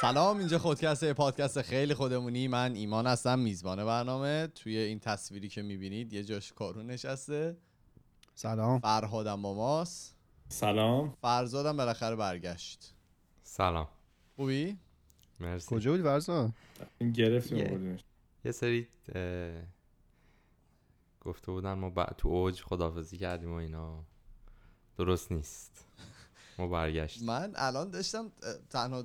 سلام اینجا خودکسته پادکست خیلی خودمونی. من ایمان هستم میزبان برنامه. توی این تصویری که می‌بینید یه جاش کارون نشسته. سلام. فرهادم با ماست. سلام. فرزادم بالاخره برگشت. سلام. خوبی؟ مرسی. کجا بودی ورزا این گرفتیم یه. یه سری اه، گفته بودن ما ب- تو اوج خدافزی کردیم و اینا. درست نیست. ما برگشت من الان داشتم تنها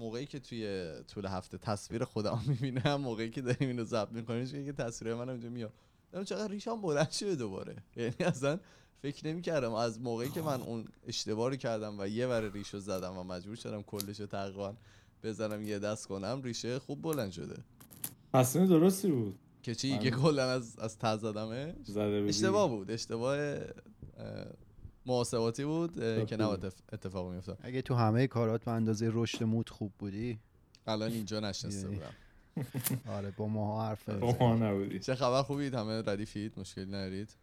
موقعی که توی طول هفته تصویر خودم می‌بینم موقعی که داریم اینو ضبط می‌کنیم که تصویر من اینجا میاد. دارم چقدر ریشم بلند شده دوباره. یعنی اصلا فکر نمی‌کردم. از موقعی که من اون اشتباه رو کردم و یه ور ریشو زدم و مجبور شدم کلش رو تقریبا بزنم یه دست کنم ریشه خوب بلند شده. تصمیم درستی بود. که چی؟ من- که کلا از از تز زدمه زده اشتباه بود. اشتباه اه، محاسباتی بود اه، که. نباید اتف- اتفاق میافتاد. اگه تو همه کارات به اندازه رشد مود خوب بودی؟ الان اینجا نشسته یه. بودم. آره با ماها حرف با. ما نبودی. چه خبر؟ خوبید؟ همه ردیفید مشکلی ندارید؟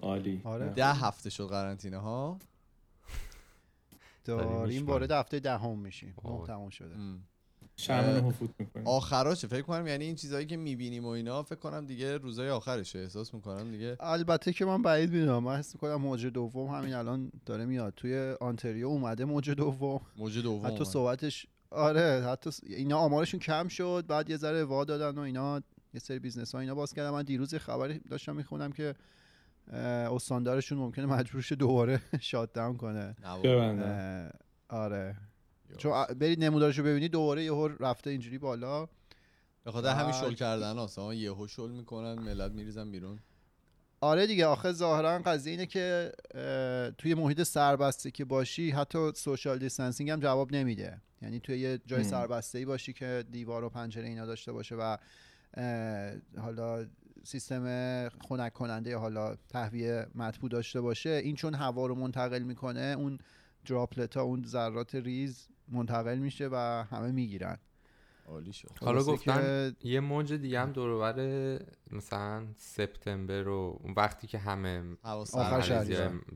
عالی. آره. ده هفته شد قرنطینه ها داریم. وارد هفته دهم میشیم. تموم شده. م. شرمن رو فوت می‌کنیم آخراشه فکر کنم یعنی این چیزهایی که می‌بینیم و اینا فکر کنم دیگه روزای آخرشه. احساس می‌کنم دیگه البته که من بعید می‌دونم. من حس می‌کنم موج دوم همین الان داره میاد. توی آنتریو اومده موج دوم. موج دوم حتی. صحبتش آره حتی س- اینا آمارشون کم شد بعد یه ذره وا دادن و اینا یه سری business ها اینا باز کردن. من دیروز یه خبری داشتم می‌خونم که استاندارشون ممکنه مجبور شه دوباره shut down کنه آره. چون برید نمودارشو ببینید دوباره یهو رفته اینجوری بالا. به خاطر همین شل کردن ها یهو شل می‌کنن ملت میریزن بیرون. آره دیگه آخه ظاهرا قضیه اینه که توی محیط سربسته که باشی حتی social distancing هم جواب نمیده. یعنی توی یه جای. سربسته ای باشی که دیوار و پنجره اینا داشته باشه و حالا سیستم خنک کننده یا حالا تهویه مطبوع داشته باشه این چون هوا رو منتقل می‌کنه اون droplet ها اون ذرات ریز منتقل میشه و همه می‌گیرن. عالی شد. حالا گفتن که- یه موج دیگه هم دورور مثلا سپتامبر و اون وقتی که همه آخر.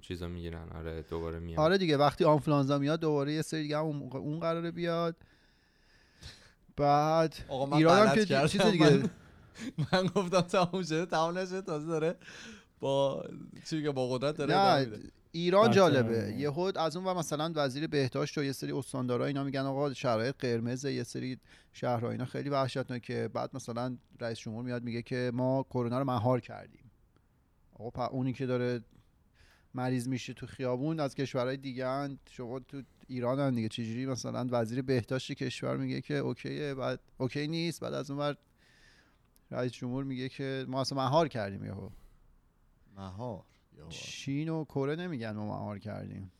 چیزا می‌گیرن. آره دوباره میاد آره دیگه وقتی آنفلانزا میاد دوباره یه سری دیگه هم اون قراره بیاد. بعد ایران هم که. چیز دیگه. من, من گفتم تموم شده تموم نشده. تازه داره با چی که با قدرت داره. ایران بله. جالبه. یهود از اون و مثلا وزیر بهداشت و یه سری استاندارا اینا میگن آقا شرایط قرمز یه سری شهرها اینا خیلی وحشتناکه. بعد مثلا رئیس جمهور میاد میگه که ما کرونا رو مهار کردیم. آقا اونی که داره مریض میشه تو خیابون از کشورهای دیگه. شما تو ایران هم دیگه. چجوری مثلا وزیر بهداشت کشور میگه که اوکیه بعد اوکی نیست. بعد از اون ور رئیس جمهور میگه که ما اصلا مهار کردیم یهو. مهار. چین و کره نمیگن ما مهار کردیم.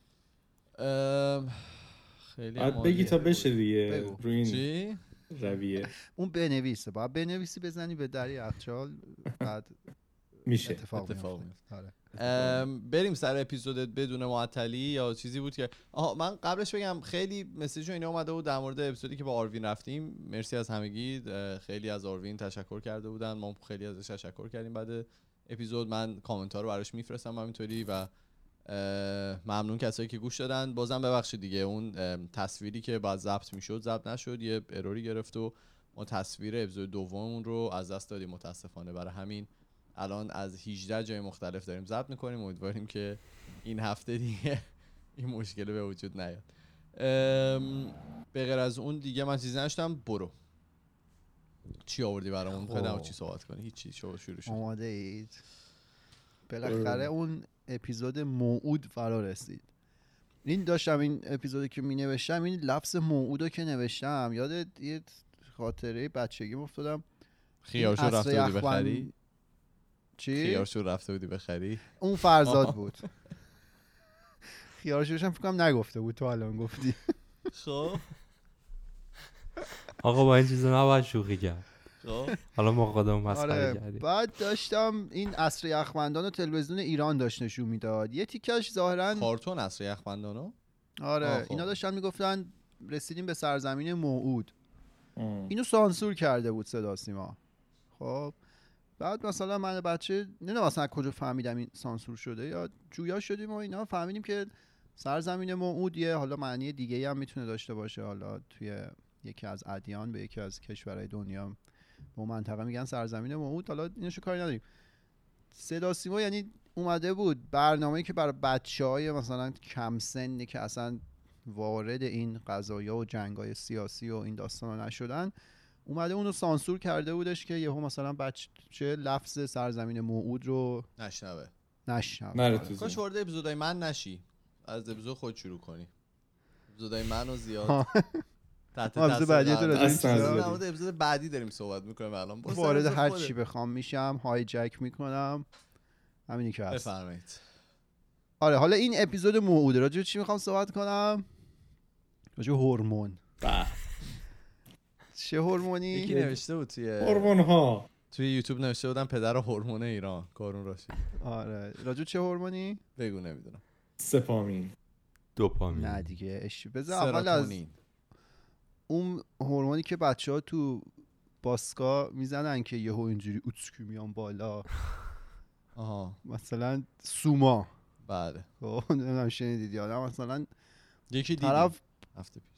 خیلی هم بگی. تا بشه دیگه. بگو. روی چی؟ رویه. اون بنویسه. باید بنویسی بزنی به دری یخچال بعد میشه. اتفاق, اتفاق. آره. ام، بریم سر اپیزودت بدون معطلی. یا چیزی بود که آها من قبلش بگم خیلی مسیج و اینا اومده بود در مورد اپیزودی که با آروین رفتیم. مرسی از همگی. خیلی از آروین تشکر کرده بودن. ما خیلی ازش تشکر کردیم. بعد اپیزود من کامنت ها رو براش میفرستم همینطوری و ممنون کسایی که گوش دادن. بازم ببخشید دیگه اون تصویری که بعد ضبط می‌شد ضبط نشد. یه اروری گرفت و ما تصویر اپیزود دوممون رو از دست دادیم. متاسفانه برای همین الان از 18 جای مختلف داریم ضبط می‌کنیم. امیدواریم که این هفته دیگه این مشکل به وجود نیاد. به غیر از اون دیگه من چیزی نشتم برو. چی آوردی برامون خب. خدا چی صحبت کنی؟ هیچی شو شروع شد. آماده اید. بالاخره اون اپیزود موعود فرا رسید. این داشتم این اپیزودی که می نوشتم این لفظ موعود رو که نوشتم یاد یه خاطره بچگی افتادم؟ خیارشو رفته بودی بخری؟ چی؟ خیارشو رفته بودی بخری؟ اون فرزاد بود. خیارشوش هم فکرم نگفته بود تو الان گفتی. خب. آقا با این چیزا نباید شوخی کرد. خب. حالا ما خودمون مسخره آره کردیم. بعد داشتم این عصر یخبندان و تلویزیون ایران داشت نشون می‌داد. یه تیکش ظاهرا کارتون اصر یخبندانو؟ آره خب. اینا داشتن می‌گفتن رسیدیم به سرزمین موعود. ام. اینو سانسور کرده بود صدا سیما. خب بعد مثلا من بچه نمی‌دونم اصلا از کجا فهمیدم این سانسور شده یا جویا شدیم و اینا. فهمیدیم که سرزمین موعود یه حالا معنی دیگه هم می‌تونه داشته باشه حالا توی یکی از ادیان به یکی از کشورهای دنیا به اون منطقه میگن سرزمین موعود حالا اینشو کاری نداریم. صدا سیما یعنی اومده بود. برنامه‌ای که برای بچه های مثلا کم سنی که اصلا وارد این قضایا و جنگای سیاسی و این داستان نشدن اومده اونو سانسور کرده بودش که یهو مثلا بچه لفظ سرزمین موعود رو نشنوه. نشنوه. آره. کاش. وارد اپیزودای من نشی. از اپیزود خود شروع کنی. اپیزودای منو زیاد. تحت تاثیر اپیزود بعدی تو راجع اپیزود بعدی داریم صحبت می‌کنیم الان. وارد هر. چی بخوام میشم های جک می‌کنم. همینی که هست. بفرمایید. آره حالا این اپیزود موعوده. راجع چی می‌خوام صحبت کنم؟ راجع هورمون. چه هورمونی؟ یکی نوشته بود توی هورمون ها توی یوتیوب نوشته بودن پدر هورمون ایران کارون راشد. آره. راجع چه هورمونی؟ بگو نمی‌دونم. سپامین. دوپامین. نه دیگه اش بذار اول از اون هورمونی که بچه ها تو باسکا می‌زنن که یهو اینجوری اوتسکی میان بالا. آها. مثلا سوما. بله. خب نمی‌دونم شنیدید یادم مثلا یکی دیدیم. طرف هفته پیش.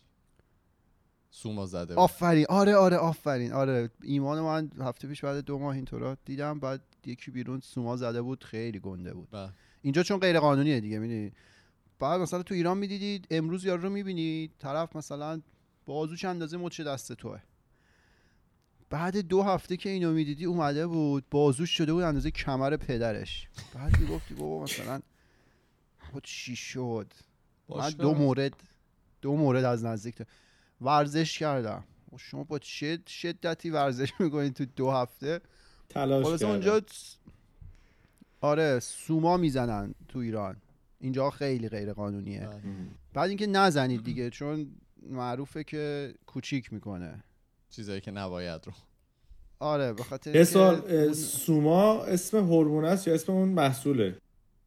سوما زده. آفرین. آره آره آفرین. آره. ایمان من هفته پیش بعد دو ماه اینطورا دیدم بعد یکی بیرون سوما زده بود خیلی گنده بود. بله. اینجا چون غیر قانونیه دیگه می‌دونی. بعد مثلا تو ایران می‌دیدید امروز یارو رو می‌بینی طرف مثلا بازوش اندازه مچ دست توه. بعد دو هفته که اینو می‌دیدی اومده بود بازوش شده بود اندازه کمر پدرش. بعد می‌گفتی بابا مثلا خود چی شد؟ من. دو مورد دو مورد از نزدیک تا- ورزش کردم. و شما با چه شدتی ورزش می‌کنید تو دو هفته؟ تلاش. اونجا آره سوما می‌زنن تو ایران. اینجا خیلی غیر قانونیه بله. بعد اینکه نزنید دیگه چون معروفه که کوچیک می‌کنه. چیزایی که نباید رو. آره به خاطر سوال سوما اسم هورمون است یا اسم اون محصوله؟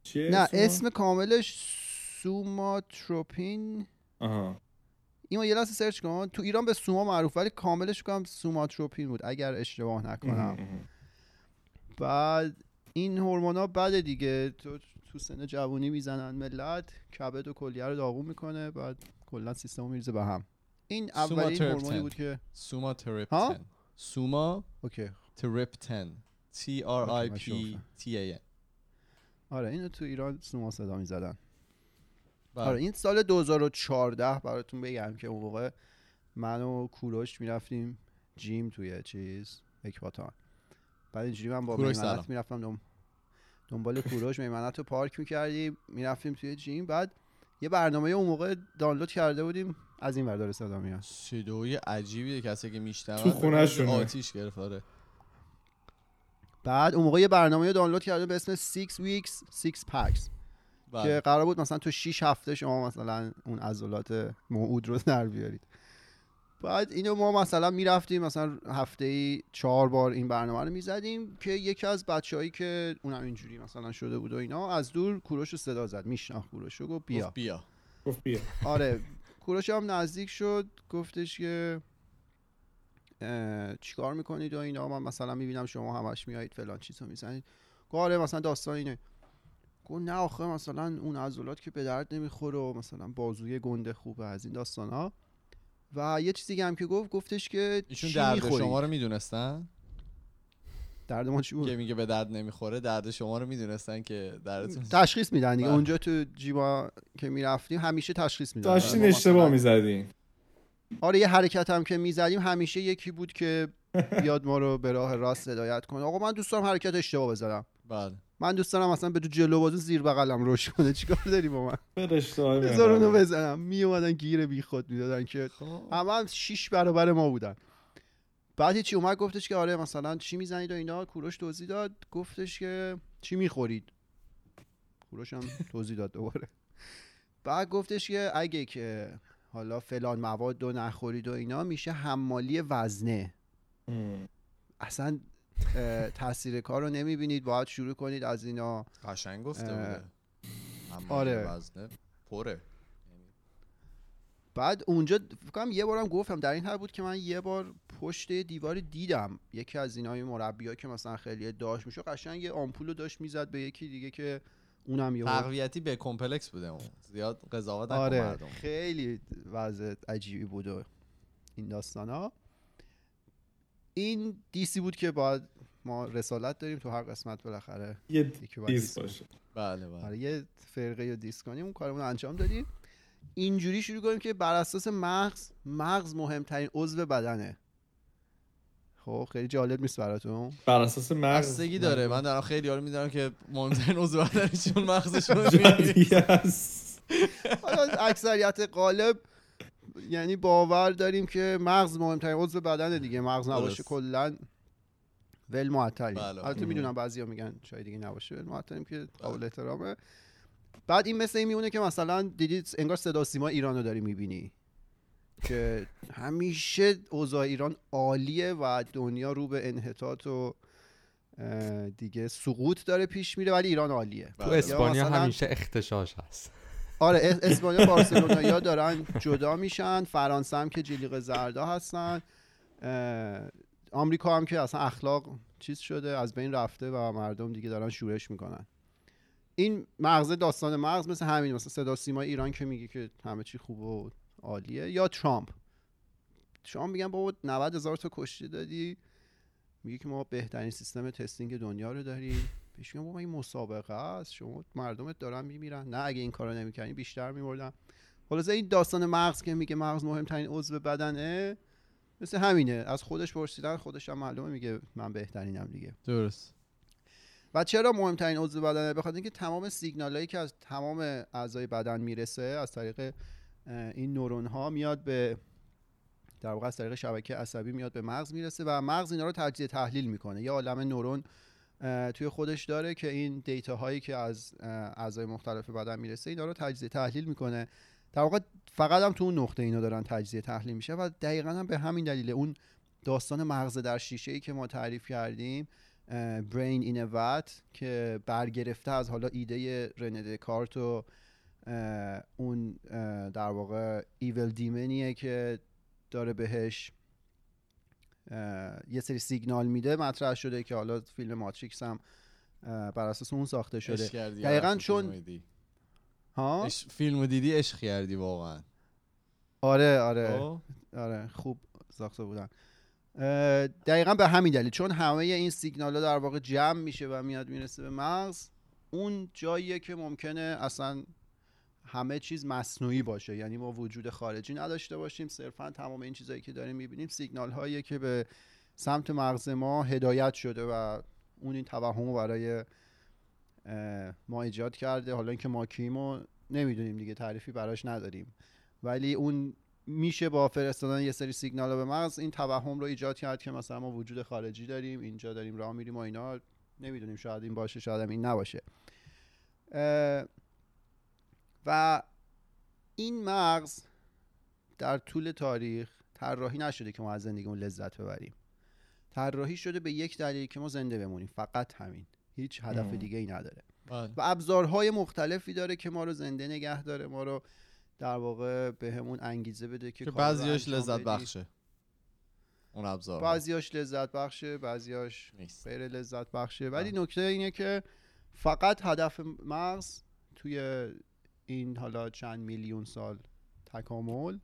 چیه نه سوما؟ اسم کاملش سوماتروپین. آها. اینو یه لحظه search کن. تو ایران به سوما معروف ولی کاملش کنم سوماتروپین بود اگر اشتباه نکنم. بعد این هورمونا بده دیگه. تو تو سن جوونی می‌زنن ملت کبد و کلیه رو داغون می‌کنه بعد کلا سیستم میریزه به هم این اولین. هورمونی بود که سوما؟ ترپتن سوما اوکی ترپتن T R I P. T A N آره اینو تو ایران سوما صدا می‌زدن بله. آره این سال 2014 براتون بگم که اون موقع من و کوروش می‌رفتیم gym توی چیز اکباتان بعد اینجوری من با. میمنت می‌رفتم. دنبال کوروش میمنت رو پارک می‌کردیم می‌رفتیم توی gym بعد یه برنامه اون موقع دانلود کرده بودیم از این وردار صدا میاد. صدای عجیبی کسی که میشنون تو خونه‌شونه. آتیش گرفت آره. بعد اون موقع یه برنامه رو دانلود کرده به اسم 6 weeks 6 packs. بله. که قرار بود مثلا تو 6 هفته شما مثلا اون عضلات موعود رو در بیارید. بعد اینو ما مثلا می‌رفتیم مثلا هفته ای چهار بار این برنامه رو می‌زدیم که یکی از بچههایی که اونم اینجوری مثلا شده بود و اینا از دور کوروش رو صدا زد میشناخت کوروش رو گفت بیا. گفت بیا. گفت بیا. آره کوروش هم نزدیک شد گفتش که چیکار می‌کنید و اینا؟ من مثلا می‌بینم شما همش میایید فلان چیزو می‌زنید. گفت آره مثلا داستان اینه. گفت نه آخه مثلا اون عضلات که به درد نمی‌خوره و مثلا بازوی گنده خوبه از این داستان ها و یه چیزی هم که گفت گفتش که ایشون چی درد؟ شما رو می‌دونستن؟ درد ما چی بود؟ که میگه به درد نمی‌خوره درد شما رو می‌دونستن که دردتون تشخیص میدن دیگه. بله. اونجا تو جیبا که می‌رفتیم همیشه تشخیص میدن. داشتین ما اشتباه می‌زدین. آره یه حرکت هم که می‌زدیم همیشه یکی بود که بیاد ما رو به راه راست هدایت کنه. آقا من دوست دارم حرکت اشتباه بزنم بله. من دوست دارم مثلا به تو جلو بازو زیر بغلم روش کنه. چیکار داری با من؟ بذار اونو. بزنم. می اومدن گیر بی خود می‌دادن که خب. همه هم شیش برابر ما بودن. بعد چی اومد؟ گفتش که آره مثلا چی می‌زنید و اینا؟ کوروش توضیح داد. گفتش که چی می‌خورید؟ کوروش هم توضیح داد دوباره. بعد گفتش که اگه که حالا فلان مواد رو نخورید و اینا میشه حمالی وزنه. اصلا تاثیر کار رو نمی‌بینید باید شروع کنید از اینا. قشنگ گفته بوده. آره. وزنه. پره. بعد اونجا فکر کنم یه بارم گفتم در این حد بود که من یه بار پشت دیواری دیدم یکی از اینای مربیا که مثلا خیلی داشت میشه قشنگ یه آمپول رو داشت می‌زد به یکی دیگه که اونم یه تقویتی B complex بوده اون. زیاد قضاوت آره. مردم. خیلی وضع عجیبی بود و این داستان ها این diss ی بود که باید ما رسالت داریم تو هر قسمت بالاخره. یه diss. باشه. بله بله. آره یه فرقه یا diss کنیم اون کارمون رو انجام دادیم. اینجوری شروع کنیم که بر اساس مغز مغز مهمترین عضو بدنه. خب خیلی جالب نیست براتون؟ بر اساس مغز. بستگی داره. من دارم خیلی یارو میدارم که مهمترین عضو بدنشون مغزشون. حالا اکثریت غالب یعنی باور داریم که مغز مهمترین عضو بدن دیگه مغز نباشه. کلا ول معطلی بله. البته. می‌دونم بعضیا میگن شاید دیگه نباشه ول معطلیم که قابل احترامه بعد این مثل این میمونه که مثلا دیدید انگار صدا و سیما ایران رو داری می‌بینی که همیشه اوضاع ایران عالیه و دنیا رو به انحطاط و دیگه سقوط داره پیش میره ولی ایران عالیه تو بله. اسپانیا مثلا- همیشه اختشاش هست آره اس- اسپانیا بارسلونایا دارن جدا میشن. فرانسه هم که جلیق زردا هستن. آمریکا هم که اصلا اخلاق چیز شده از بین رفته و مردم دیگه دارن شورش می‌کنن. این مغز داستان مغز مثل همین مثلا صدا سیما ایران که میگه که همه چی خوبه و عالیه. یا ترامپ. شما میگن بابا 90 هزار تا کشته دادی. میگه که ما بهترین سیستم تستینگ دنیا رو داریم. پیش میگم این مسابقه است. شما مردمت دارن میمیرن. نه اگه این کارو نمی‌کردین بیشتر میمردن. خلاصه این داستان مغز که میگه مغز مهمترین عضو بدنه مثل همینه. از خودش پرسیدن خودش هم معلومه میگه من بهترینم دیگه. درست. و چرا مهمترین عضو بدنه؟ بخاطر اینکه تمام سیگنال هایی که از تمام اعضای بدن می‌رسه از طریق این نورون ها میاد به در واقع از طریق شبکه عصبی میاد به مغز می‌رسه و مغز اینا رو تجزیه تحلیل می‌کنه. یه عالم نورون توی خودش داره که این دیتا هایی که از اعضای مختلف بدن می‌رسه اینا رو تجزیه تحلیل می‌کنه. در واقع فقط هم تو اون نقطه اینا دارن تجزیه تحلیل میشه و دقیقا هم به همین دلیل اون داستان مغز در شیشه ای که ما تعریف کردیم برین این وات که برگرفته از حالا ایده رنه دکارت و اون در واقع ایول دیمنیه که داره بهش یه سری سیگنال میده مطرح شده که حالا فیلم ماتریکس هم بر اساس اون ساخته شده. دقیقاً چون-. ها؟ عشق- فیلمو دیدی عشق کردی واقعا. آره آره. خب؟ آره خوب ساخته بودن. دقیقا به همین دلیل چون همه این سیگنال ها در واقع جمع میشه و میاد می‌رسه به مغز اون جاییه که ممکنه اصلا همه چیز مصنوعی باشه. یعنی ما وجود خارجی نداشته باشیم صرفا تمام این چیزهایی که داریم می‌بینیم سیگنال هایی که به سمت مغز ما هدایت شده و اون این توهم برای ما ایجاد کرده. حالا اینکه ما کیم رو نمی‌دونیم دیگه تعریفی براش نداریم. ولی اون میشه با فرستادن یه سری سیگنال به مغز این توهم رو ایجاد کرد که مثلا ما وجود خارجی داریم اینجا داریم راه میریم و اینا. نمی‌دونیم شاید این باشه شاید این نباشه. و این مغز در طول تاریخ طراحی نشده که ما از زندگیمون لذت ببریم طراحی شده به یک دلیل که ما زنده بمونیم فقط همین هیچ هدف. دیگه ای نداره بله. و ابزارهای مختلفی داره که ما رو زنده نگه داره ما رو در واقع به همون انگیزه بده که که بعضیاش لذت. بخشه اون ابزار بعضیاش لذت بخشه بعضیاش غیر لذت بخشه ولی بله. نکته اینه که فقط هدف مغز توی این حالا چند میلیون سال تکامل.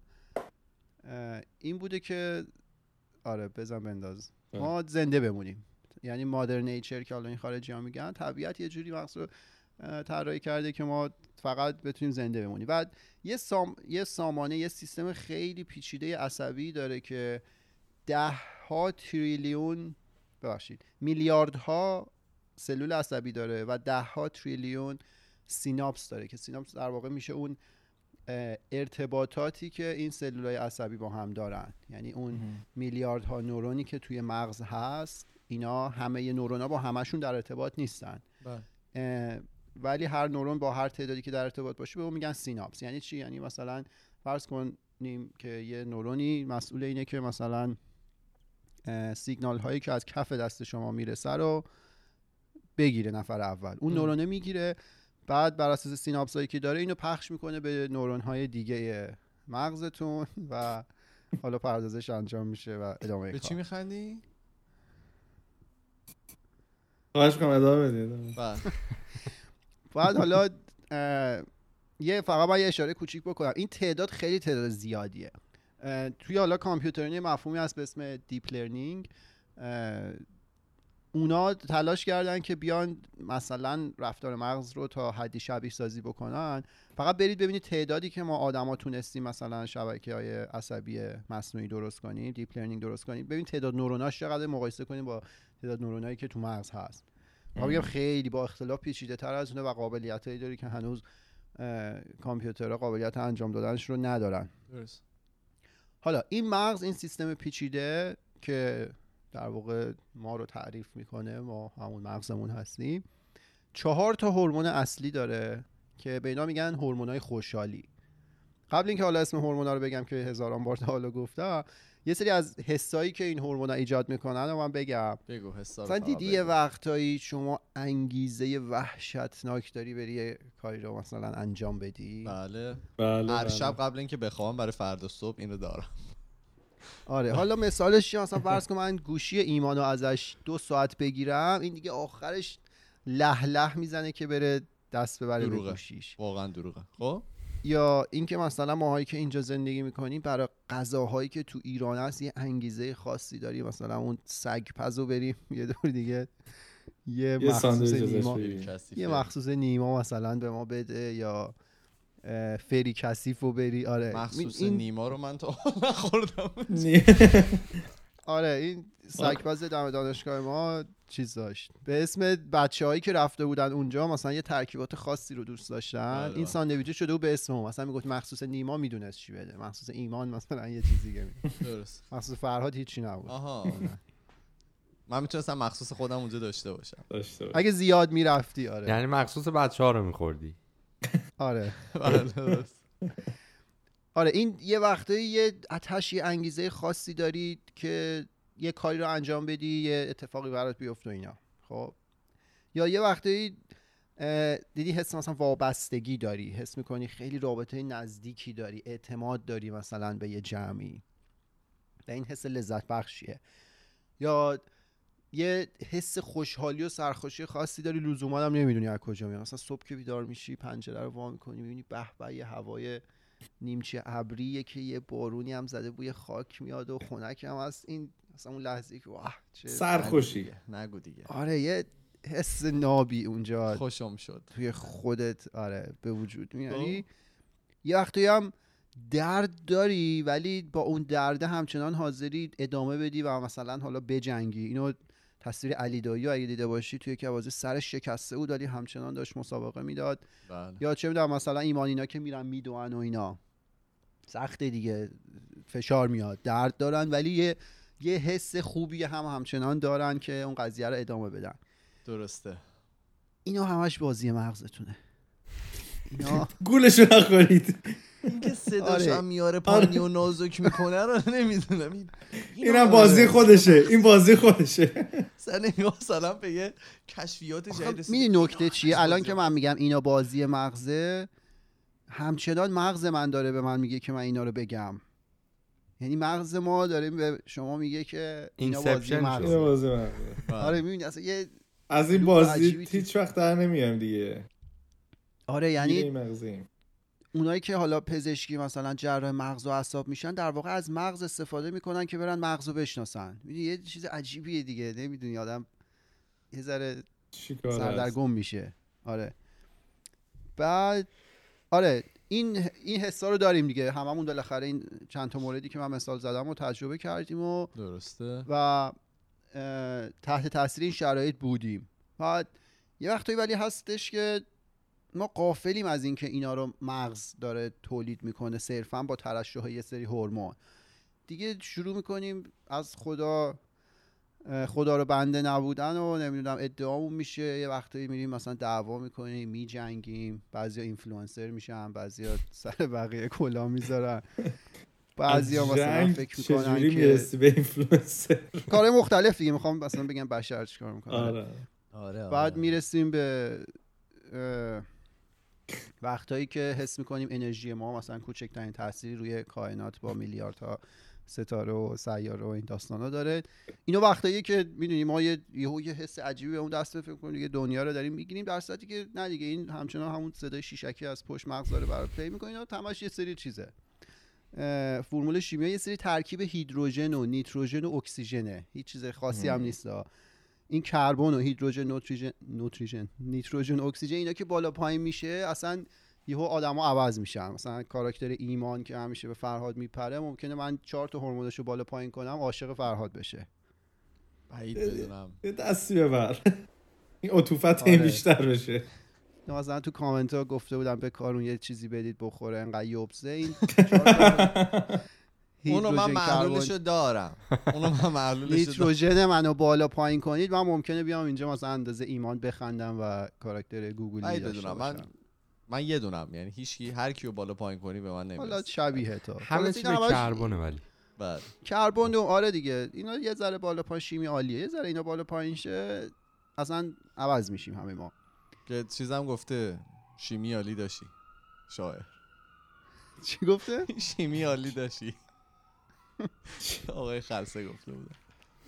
این بوده که آره بزن بنداز. ما زنده بمونیم. یعنی مادر نیچر که حالا این خارجی ها میگن طبیعت یه جوری اه، طراحی کرده که ما فقط بتونیم زنده بمونیم. بعد یه, سام... یه سامانه یه سیستم خیلی پیچیده عصبی داره که ده ها تریلیون ببخشید میلیاردها سلول عصبی داره و ده ها تریلیون سیناپس داره که سیناپس در واقع میشه اون ارتباطاتی که این سلولای عصبی با هم دارن. یعنی اون میلیاردها نورونی که توی مغز هست اینا همه نورونا با همشون در ارتباط نیستن. بله. ولی هر نورون با هر تعدادی که در ارتباط باشه به اون میگن سیناپس. یعنی چی؟ یعنی مثلا فرض کنیم که یه نورونی مسئول اینه که مثلا سیگنال هایی که از کف دست شما می‌رسه رو بگیره نفر اول. اون. نورونه می‌گیره بعد بر اساس سیناپس هایی که داره اینو پخش می‌کنه به نورون های دیگه مغزتون و حالا پردازش انجام میشه و ادامه به کار. چی میخندی؟ خواهش کنم ادامه بدید بله. بعد حالا یه فقط من یه اشاره کوچیک بکنم. این تعداد خیلی تعداد زیادیه. توی حالا computering یه مفهومی هست به اسم deep learning. اونا تلاش کردن که بیان مثلا رفتار مغز رو تا حدی شبیه سازی بکنن. فقط برید ببینید تعدادی که ما آدما تونستیم مثلا شبکه های عصبی مصنوعی درست کنیم deep learning درست کنیم. ببین تعداد نوروناش چقدر مقایسه کنیم با تعداد نورونایی که تو مغز هست. ما بگم خیلی با اختلاف پیچیده تر از اونه و قابلیت هایی داری که هنوز کامپیوترها قابلیت انجام دادنش رو ندارن. درست. حالا این مغز این سیستم پیچیده که در واقع ما رو تعریف می‌کنه ما همون مغزمون هستیم. چهار تا هورمون اصلی داره که به اینا میگن هورمونای خوشحالی. قبل اینکه حالا اسم هورمونا رو بگم که هزاران بار تا حالا گفتم یه سری از حسایی که این هورمونا ایجاد می‌کنن رو من بگم. بگو مثلا دیدی یه. وقتایی شما انگیزه وحشتناک داری بری یه کاری رو مثلا انجام بدی؟ بله. بله هر بله. شب قبل اینکه بخوام برای فردا صبح اینو دارم. آره حالا مثالش چیه مثلا فرض کن من گوشی ایمانو ازش دو ساعت بگیرم این دیگه آخرش له له می‌زنه که بره دست ببره به دروغه. گوشیش واقعا دروغه خب یا اینکه مثلا ماهایی که اینجا زندگی می‌کنیم برای غذاهایی که تو ایران هست یه انگیزه خاصی داری مثلا اون سگ پزو بریم یه دور دیگه یه یه مخصوص نیما. یه مخصوص نیما مثلا به ما بده یا فری کثیف رو بری. آره. مخصوص این نیما رو من تا حالا نخوردم. آره این سگباز دم دانشگاه ما چیز داشت. به اسم بچه هایی که رفته بودن اونجا مثلا یه ترکیبات خاصی رو دوست داشتن. بله. این ساندویچه شده بود به اسم ما مثلا می‌گفت مخصوص نیما می‌دونست چی بده. مخصوص ایمان مثلا یه چیز دیگه می‌دونست. درست. مخصوص فرهاد هیچی نبود. آها. من می‌تونستم مخصوص خودم اونجا داشته باشم. داشته باش. اگه زیاد می‌رفتی آره. یعنی مخصوص بچه ها رو میخوردی؟ آره. بله،. آره این یه وقته یه اتش یه انگیزه خاصی دارید که یه کاری رو انجام بدی یه اتفاقی برات بیفته و اینا. خب. یا یه وقته دیدی حس مثلا وابستگی داری حس می‌کنی خیلی رابطه نزدیکی داری اعتماد داری مثلا به یه جمعی. و این حس لذت بخشیه. یا یه حس خوشحالی و سرخوشی خاصی داری. لزوما هم نمی‌دونی از کجا میاد مثلا صبح که بیدار میشی پنجره رو وا می‌کنی می‌بینی به به یه هوای نیمچه ابریه که یه بارونی هم زده بوی خاک میاد و خنک هم هست. این مثلا اون لحظه که واه چه سرخوشی. نگو دیگه. آره یه حس نابی اونجا. خوشم شد. توی خودت آره به وجود میاری. خب. یه وقتی هم درد داری ولی با اون درد همچنان حاضری ادامه بدی و مثلا حالا بجنگی. اینو تصویر علی دایی رو اگه دیده باشی توی که بازی سرش شکسته بود ولی همچنان داشت مسابقه می‌داد. بله. یا چه می‌دونم مثلا ایمانینا که میرن میدوئن و اینا. سخته دیگه فشار میاد درد دارن ولی یه یه حس خوبی هم همچنان دارن که اون قضیه رو ادامه بدن. درسته. اینا همش بازی مغزتونه. اینا گولشو نخورید. اینکه صداش آره. هم میاره پایینی و نازک می‌کنه رو نمی‌دونم. این اینم بازی خودشه. این بازی خودشه. نگاه مثلا به یه کشفیات جدید. می‌دونی نکته چیه؟ الان که من میگم اینا بازی مغزه همچنان مغز من داره به من میگه که من اینا رو بگم. یعنی مغز ما داره به شما میگه که اینا بازی مغزه. بازی بله. آره می‌بینی؟ اصلا یه از این بازی هیچ وقت در نمیام دیگه. آره یعنی یعنی مغزیم. اونایی که حالا پزشکی مثلا جراح مغز و اعصاب میشن در واقع از مغز استفاده می‌کنن که برن مغز رو بشناسن. می‌دونی یه چیز عجیبیه دیگه. نمی‌دونی آدم یه ذره سردرگم میشه. آره. بعد آره این این حسا رو داریم دیگه. هممون بالاخره این چند تا موردی که من مثال زدم رو تجربه کردیم و درسته. و تحت تاثیر این شرایط بودیم. بعد یه وقتایی ولی هستش که ما غافلیم از اینکه اینا رو مغز داره تولید می‌کنه صرفا با ترشح یه سری هورمون. دیگه شروع می‌کنیم از خدا خدا رو بنده نبودن و نمی‌دونم ادعامون میشه. یه وقتایی میریم مثلا دعوا می‌کنیم میجنگیم. بعضیا اینفلوئنسر میشن بعضیا سر بقیه کلاه می‌ذارن. بعضیا مثلا فکر می‌کنن که به اینفلوئنسر؟ کارهای مختلف دیگه. می‌خوام مثلا بگم بشر چیکار می‌کنه آره آره. بعد می‌رسیم به اه، وقتایی که حس می‌کنیم انرژی ما مثلا کوچکترین تأثیری روی کائنات با میلیاردها ستاره و سیاره و این داستانا داره. اینو وقتایی که می‌دونی ما یه یهو یه حس عجیبی به اون دست فکر کنیم دیگه دنیا رو داریم می‌گیریم در صورتی که نه دیگه این همچنان همون صدای شیشکی از پشت مغز داره برات پلی می‌کنه اینا تماش یه سری چیزه. فرمول شیمیایی یه سری ترکیب هیدروژن و نیتروژن و اکسیژنه. هیچ چیز خاصی هم نیست. این کربن و هیدروژن نوتریژن نوتریژن نیتروژن اکسیژن اینا که بالا پایین میشه اصلا یهو آدما عوض میشن. مثلا کاراکتر ایمان که همیشه به فرهاد میپره ممکنه من چهار تا هورمونشو بالا پایین کنم عاشق فرهاد بشه. بعید بدونم. یه دستی ببر این عطوفت آره. این بیشتر بشه. نه، مثلا تو کامنت ها گفته بودم به کارون یه چیزی بدید بخوره انقدر یوبزه این. اونو من هیدروژن، کربن، دارم. اونو من معلولشو دارم. نیتروژن منو بالا پایین کنید. من ممکنه بیام اینجا مثلا اندازه ایمان بخندم و کاراکتر گوگلی داشته من باشم. من یه دونم. یعنی هیچ کی هر کیو بالا پایین کنی به من حالا نمی‌رسه شبیه تو. همه چی کربونه ولی. بله. کربن و آره دیگه. اینا یه ذره بالا پایین شیمی عالیه. یه ذره اینا بالا پایین شه اصلا عوض میشیم همه ما. که چیزم گفته شیمی عالی داشتی شاعر. چی گفته؟ شیمی عالی داشتی آقای خلصه گفته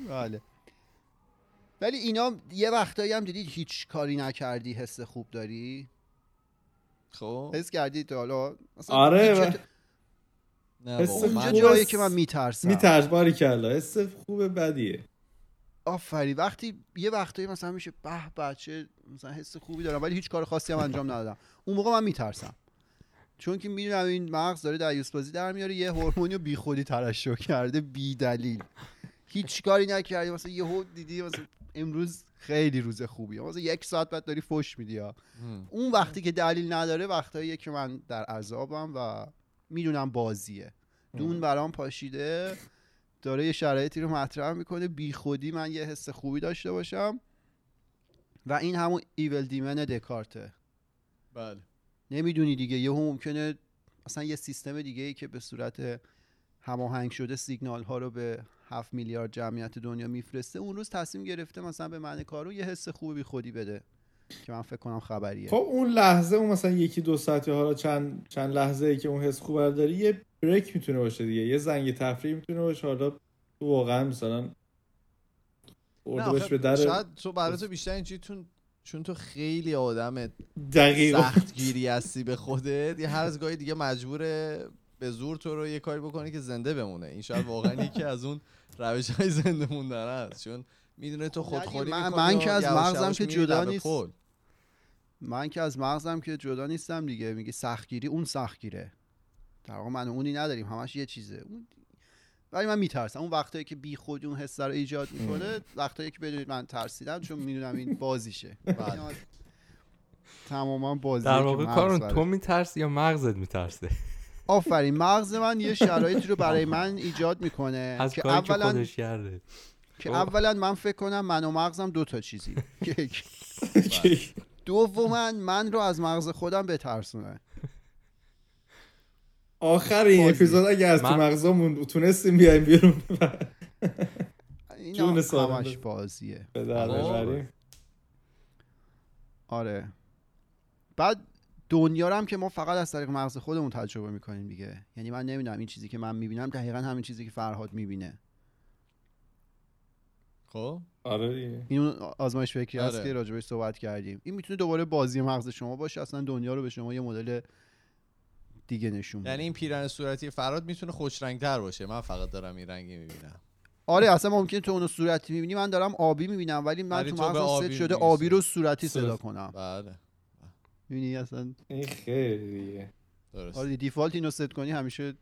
بله. ولی اینا یه وقتایی هم دیدید هیچ کاری نکردی حس خوب داری؟ خب. حس کردی تو حالا؟ آره نه حس من جایی. که من میترسم. میترس باری کلا. حس خوب بدیه. آفری وقتی یه وقتایی مثلا میشه به بچه مثلا حس خوبی دارم ولی هیچ کار خاصی هم انجام ندادم. اون موقع من میترسم. چون که می‌دونم این مغز داره دریوس بازی در میاره یه هورمونی رو بیخودی ترشح کرده بی دلیل هیچ کاری نکردی مثلا یهو دیدی مثلا امروز خیلی روز خوبیه. مثلا یک ساعت بعد داری فش میدی. اون وقتی که دلیل نداره وقتاییه که من در عذابم و می‌دونم بازیه. دون برام پاشیده داره یه شرایطی رو مطرح می‌کنه بی خودی من یه حس خوبی داشته باشم. و این همون ایول دیمن دکارته. بله. نمی‌دونی دیگه. یهو ممکنه اصلا یه سیستم دیگه ای که به صورت هماهنگ شده سیگنال ها رو به 7 میلیارد جمعیت دنیا میفرسته اون روز تصمیم گرفته مثلا به من کارو یه حس خوبی بی خودی بده که من فکر کنم خبریه. خب اون لحظه اون مثلا یکی دو ساعتی حالا چند چند لحظه ای که اون حس خوب رو داری یه بریک می‌تونه باشه دیگه. یه زنگ تفریح می‌تونه باشه. حالا تو واقعا مثلا باش به در شاید تو برای تو بیشتر اینجوری چون چون تو خیلی آدم دقیقا سخت گیری هستی به خودت یه هر از گاهی دیگه مجبوره به زور تو رو یه کاری بکنه که زنده بمونه. این شاید واقعا یکی از اون روش های زنده موندن است چون می‌دونه تو خودخوری من- من که از مغزم که جدا نیست. من که از مغزم که جدا نیستم دیگه. میگه سختگیری اون سختگیره. در واقع من اونی نداریم. همش یه چیزه. اون ولی من میترسم. اون وقتایی که بی خود اون حس رو ایجاد می‌کنه وقتایی که بدونید من ترسیدم چون می‌دونم این بازیشه. بله. تماما بازی در واقع کارون تو میترسی یا مغزت میترسه؟ آفرین. مغز من یه شرایطی رو برای من ایجاد می‌کنه از که اولا خودش کرده. که خب. اولا من فکر کنم من و مغزم دو تا چیزی. که- دوما من رو از مغز خودم بترسونه. آخر این بازی. اپیزود اگه از تو من- مغزمون تونستیم بیایم بیرون. اینا سالم همش. بازیه. به در آره. آره. بعد دنیا رو هم که ما فقط از طریق مغز خودمون تجربه می‌کنیم دیگه. یعنی من نمی‌دونم این چیزی که من می‌بینم دقیقا همین چیزی که فرهاد می‌بینه. خب؟ آره دیگه. این اون آزمایش فکری هست آره. که راجبش صحبت کردیم. این می‌تونه دوباره بازی مغز شما باشه اصلا دنیا رو به شما یه مدل دیگه نشون یعنی این پیرن صورتی فرهاد می‌تونه خوش رنگ تر باشه. من فقط دارم این رنگی می‌بینم. آره اصلا ممکن تو اونو صورتی می‌بینی. من دارم آبی می‌بینم ولی من تو مغزم ست آبی شده. آبی رو صورتی صدا. کنم. بله. می‌بینی اصلا؟ این خیلی دیگه درست. آره default اینو ست کنی همیشه.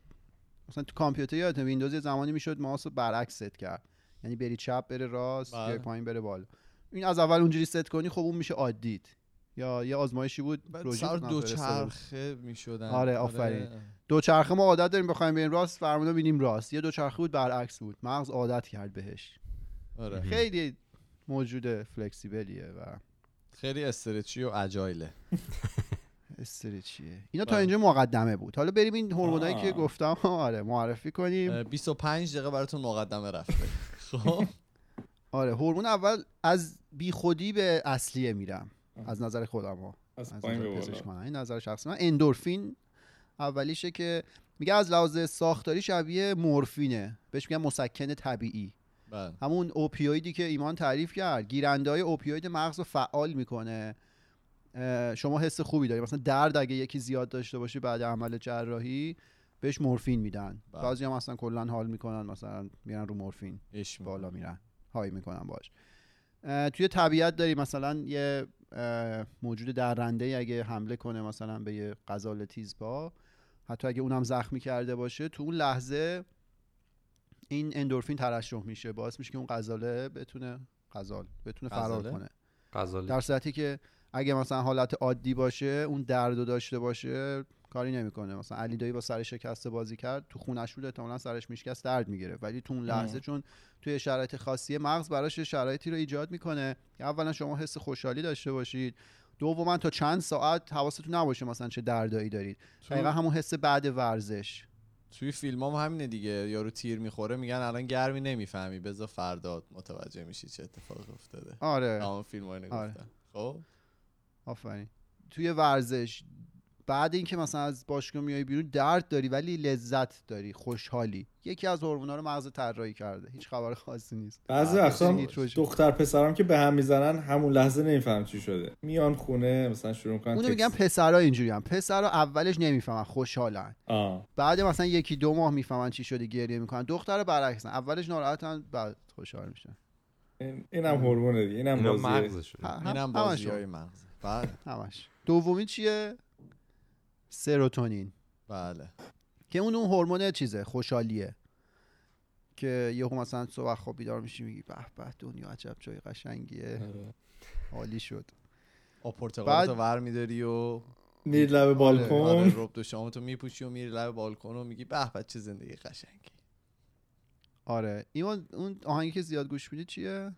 مثلا تو کامپیوتر یادت ویندوز یه زمانی می‌شد ماوس رو برعکس ست کرد. یعنی بری چپ بره راست بله. یا پایین بره بالا. این از اول اونجوری ست کنی خب اون میشه عادیت یا یه آزمایشی بود سر دو. چرخه می‌شدن. آره، آفرین. دوچرخه ما عادت داریم بخوایم بریم راست فرمودا بینیم راست. یه دوچرخه بود برعکس بود. مغز عادت کرد بهش. آره. خیلی موجود فلکسیبلیه و خیلی استرچی و اجایله استرچیه. اینا تا بله. اینجا مقدمه بود. حالا بریم این هورمونایی که. گفتم. آره معرفی کنیم. اه، 25 دقیقه براتون مقدمه رفته. خب. آره هورمون اول از بیخودی به اصلیه میرم. از نظر خودم ها. از از پایین نظر این نظر شخصی. من اندورفین اولیشه که میگه از لحاظ ساختاری شبیه مورفینه. بهش میگن مسکن طبیعی. بله. همون اوپیویدی که ایمان تعریف کرد. گیرنده های اوپیوید مغز رو فعال می‌کنه. شما حس خوبی داری. مثلا درد اگه یکی زیاد داشته باشی بعد عمل جراحی بهش مورفین میدن. بله. بعضی هم اصلا کلا حال می‌کنن مثلا میرن رو مورفین. بالا میرن. های می‌کنن باش. توی طبیعت داری مثلا یه موجود درنده ای اگه حمله کنه مثلا به یه غزال تیزپا حتی اگه اونم زخمی کرده باشه تو اون لحظه این اندورفین ترشح میشه. باعث میشه که اون غزاله بتونه غزال بتونه فرار؟ کنه. غزاله. در صورتی که اگه مثلا حالت عادی باشه اون درد داشته باشه کاری نمی‌کنه. مثلا علی دایی با سر شکسته بازی کرد تو خونش بود احتمالاً سرش میشکست درد می‌گیره ولی تو اون لحظه. چون توی شرایط خاصی مغز براش شرایطی رو ایجاد می‌کنه که اولا شما حس خوشحالی داشته باشید. دوما تا چند ساعت حواستون نباشه مثلا چه دردایی دارید. دقیقا همون حس بعد ورزش. توی فیلم هم همینه دیگه. یارو تیر می‌خوره میگن الان گرمی نمی‌فهمی. بذار فردا متوجه میشی چه اتفاقی افتاده. آره. تمام فیلم آره. خب؟ آفرین. توی ورزش بعد اینکه مثلا از باشگاه میای بیرون درد داری ولی لذت داری خوشحالی. یکی از هورمونا رو مغز طراحی کرده. هیچ خبر خاصی نیست. بعضی وقتا. دختر پسرام که به هم می‌زنن همون لحظه نمیفهم چی شده. میان خونه مثلا شروع می‌کنن اونو میگم پسرا اینجوری هم. پسرا اولش نمی‌فهمن خوشحالن. آه. بعد مثلا یکی دو ماه می‌فهمن چی شده گریه می‌کنن. دختر برعکسن اولش ناراحتن بعد خوشحال میشن. این اینم هورمونه دیگه اینم اینا بازیه. مغزشون ه- اینم همشون. بازی های مغز. بعد. همش. دومی چیه؟ سروتونین. بله. که اون اون هورمون چیزه؟ خوشحالیه. که یهو مثلا صبح خواب بیدار میشی میگی به به دنیا عجب جای قشنگیه. آره. عالی شد. آ پرتقال بعد- تو ور میداری و میری لب آره. بالکن. رب دو شامو تو میپوشی و میری لب بالکن و میگی به به چه زندگی قشنگی. آره. ایمان اون آهنگی که زیاد گوش میدی چیه؟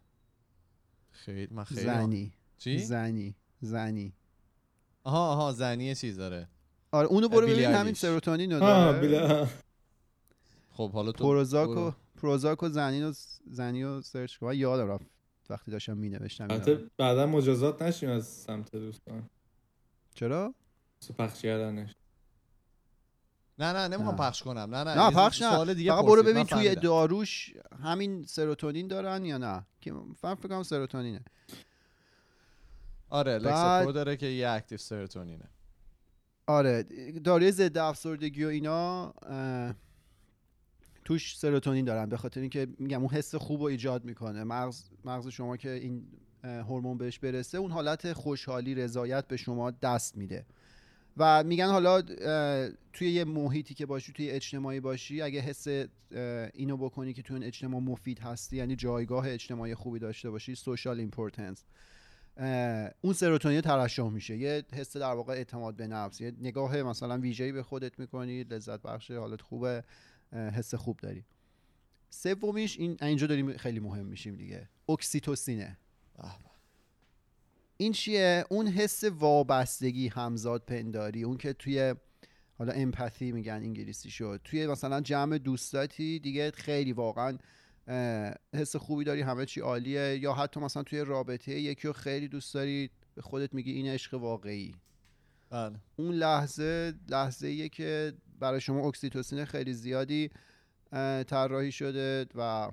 خیلی من خیلی زنی. چی؟ زنی. زنی. آها آها زنی چیز داره. آره اونو برو ببین همین. سروتونین رو خب حالا تو پروزاک و. پروزاک و زنی رو زنی رو سرچ کن. یادم رفت. وقتی داشتم می نوشتم البته بعدا مجازات نشیم از سمت دوستان. چرا؟ سو پخش کردنش. نه نه نمی‌خوام. پخش کنم. نه نه نه پخش نه. سوال دیگه فقط برو ببین توی. داروش همین سروتونین دارن یا نه. که من فکر کنم سروتونینه. آره لکساپرو داره که یه اکتیو سرتونینه آره داروی ضد افسردگی و اینا توش سروتونین دارن به خاطر اینکه میگم اون حس خوب رو ایجاد می‌کنه. مغز مغز شما که این هورمون بهش برسه اون حالت خوشحالی رضایت به شما دست میده. و میگن حالا توی یه محیطی که باشی توی اجتماعی باشی اگه حس اینو بکنی که توی اون اجتماع مفید هستی یعنی جایگاه اجتماعی خوبی داشته باشی social importance اون سروتونین ترشح میشه. یه حس در واقع اعتماد به نفس یه نگاه مثلا ویژه‌ای به خودت می‌کنی لذت بخش حالت خوبه حس خوب داری. سومیش این اینجا داریم خیلی مهم میشیم دیگه. اکسیتوسینه. به. این چیه؟ اون حس وابستگی همزاد پنداری اون که توی حالا امپاتی میگن انگلیسی شد توی مثلا جمع دوستاتی دیگه خیلی واقعا حس خوبی داری همه چی عالیه؟ یا حتی مثلا توی رابطه یکی رو خیلی دوست داری به خودت میگی این عشق واقعی؟ بله. اون لحظه لحظه ایه که برای شما اکسیتوسین خیلی زیادی طراحی شده و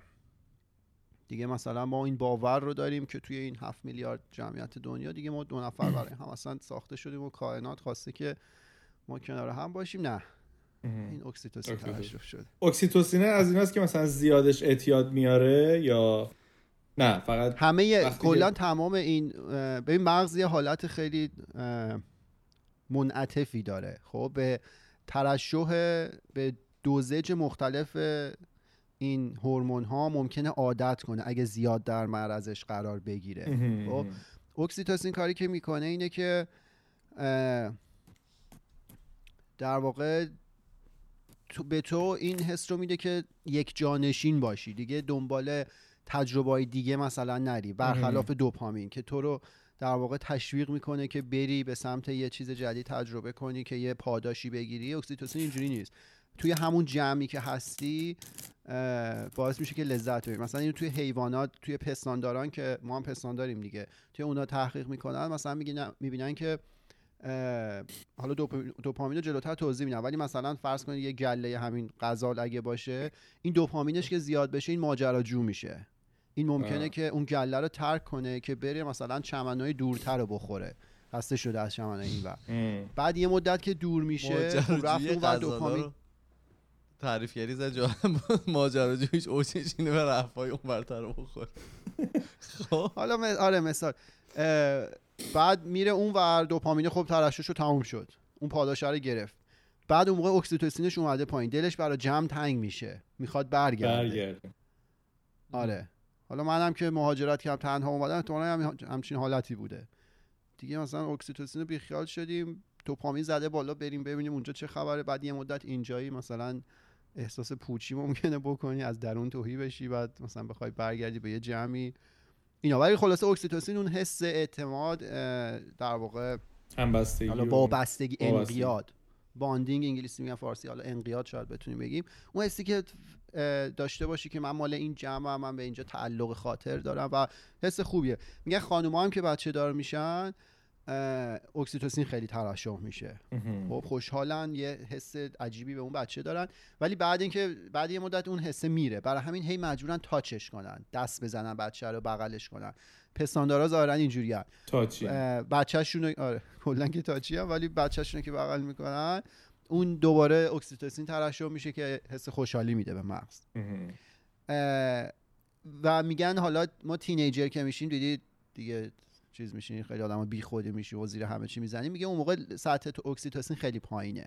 دیگه مثلا ما این باور رو داریم که توی این هفت میلیارد جمعیت دنیا دیگه ما دو نفر برای هم اصلا ساخته شدیم و کائنات خواسته که ما کنار هم باشیم. نه. این اکسیتوسین اکسیتوسین. ترشح شده. اکسیتوسینه از ایناست که مثلا زیادش اعتیاد میاره یا نه فقط همه کلا تمام این ببین مغز یه حالت خیلی منعطفی داره. خب به ترشح به dosage مختلف این هورمون ها ممکنه عادت کنه اگه زیاد در معرضش قرار بگیره. خب اکسیتوسین کاری که می‌کنه اینه که در واقع به تو این حس رو میده که یک جانشین باشی. دیگه دنبال تجربه های دیگه مثلا نری. برخلاف دوپامین که تو رو در واقع تشویق می‌کنه که بری به سمت یه چیز جدید تجربه کنی که یه پاداشی بگیری. اکسیتوسین اینجوری نیست. توی همون جمعی که هستی باعث میشه که لذت ببری. مثلا اینو توی حیوانات توی پستانداران که ما هم پستان داریم دیگه توی اونا تحقیق می‌کنن مثلا می‌بینن که حالا دوپ- دوپامین رو جلوتر توضیح میدم. ولی مثلا فرض کنید یه گله همین غزال اگه باشه این دوپامینش که زیاد بشه این ماجراجو میشه. این ممکنه آه. که اون گله رو ترک کنه که بره مثلا چمنهای دورتر رو بخوره. خسته شده از چمنهای این ام. بعد یه مدت که دور میشه خب رفت اون غزالا دوپامین رو تعریفگری زد جا ماجراجویش اوجش اینه به رفای اون برتر رو بخور خب. حالا م- آره مثال. اه، بعد میره اون ور دوپامین خب ترشحش رو تموم شد. اون پاداشه رو گرفت. بعد اون موقع اکسیتوسینش اومده پایین. دلش برای جمع تنگ میشه. می‌خواد برگرده. برگرده. آره. حالا منم که مهاجرت کردم تنها اومدم احتمالاً هم همچین حالتی بوده. دیگه مثلا اکسیتوسین رو بیخیال شدیم. دوپامین زده بالا بریم ببینیم اونجا چه خبره. بعد یه مدت اینجایی مثلا احساس پوچی ممکنه بکنی از درون تهی بشی. بعد مثلا بخوای برگردی به یه جمعی. اینا. ولی خلاصه اکسیتوسین اون حس اعتماد در واقع همبستگی حالا وابستگی. انقیاد. bonding انگلیسی میگن فارسی حالا انقیاد شاید بتونیم بگیم. اون حسی که داشته باشی که من مال این جمع من به اینجا تعلق خاطر دارم و حس خوبیه. میگن خانوما هم که بچه دار میشن اکسیتوسین خیلی ترشح میشه. خب خوشحالن یه حس عجیبی به اون بچه دارن. ولی بعد اینکه بعد یه مدت اون حسه میره. برای همین هی مجبورن تاچش کنن. دست بزنن بچه رو بغلش کنن. پستاندارا ظاهرا اینجوری تاچی. بچهشون آره کلا که تاچی هم ولی بچهشون که بغل می‌کنن اون دوباره اکسیتوسین ترشح میشه که حس خوشحالی میده به مغز. و میگن حالا ما تینیجر که میشیم دیدید دیگه چیز میشین خیلی آدم بی خودی میشی و زیر همه چی می‌زنی. میگه اون موقع سطح تو اکسیتوسین خیلی پایینه.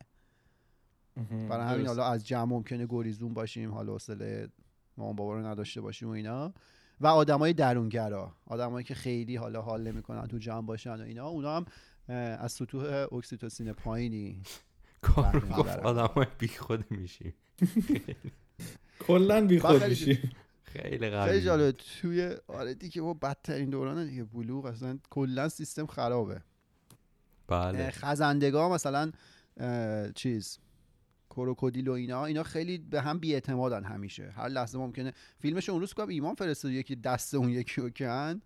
برای همین. حالا از جمع ممکنه گریزون باشیم حالا حوصله مامان بابا رو نداشته باشیم و اینا. و آدمای درونگرا آدمایی که خیلی حالا حال نمی‌کنن تو جمع باشن و اینا اونا هم از سطوح اکسیتوسین پایینی. کار گفت. آدم های بی خود میشیم. کلا بی خود خیلی- میشی خیلی قوی. خیلی جالب توی آره دیگه با بدترین دوران دیگه بلوغ اصلا. کلا سیستم خرابه. بله. خزندگاه مثلا چیز کروکودیل و اینا اینا خیلی به هم بیاعتمادن همیشه. هر لحظه ممکنه. فیلمش اون روز کنم ایمان فرستاد یکی دست اون یکی رو کن.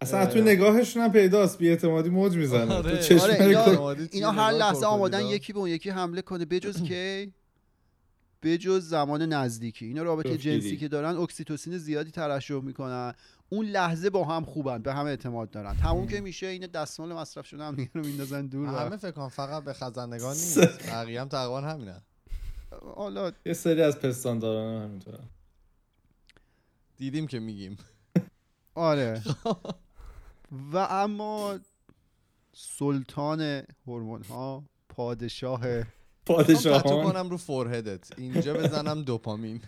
اصلا تو نگاهشون هم پیداست بی اعتمادی موج می‌زنه. آره. تو چشم آره، اینا- اینا هر لحظه آمادن. یکی به اون یکی حمله کنه. بجز کی بجز زمان نزدیکی. اینا رابطه. جنسی که دارن اکسیتوسین زیادی ترشح می‌کنن. اون لحظه با هم خوبن به هم اعتماد دارن. تموم که میشه این دستمال مصرف شده هم دیگه رو میندازن دور. همه فکر کنم فقط به خزندگان نیست. بقیه هم تقریبا همینه حالا یه سری از پستانداران هم همینطورن. دیدیم که میگیم. آره. و اما سلطان هورمون ها پادشاه پادشاهان. کنم رو فورهدت اینجا بزنم دوپامین.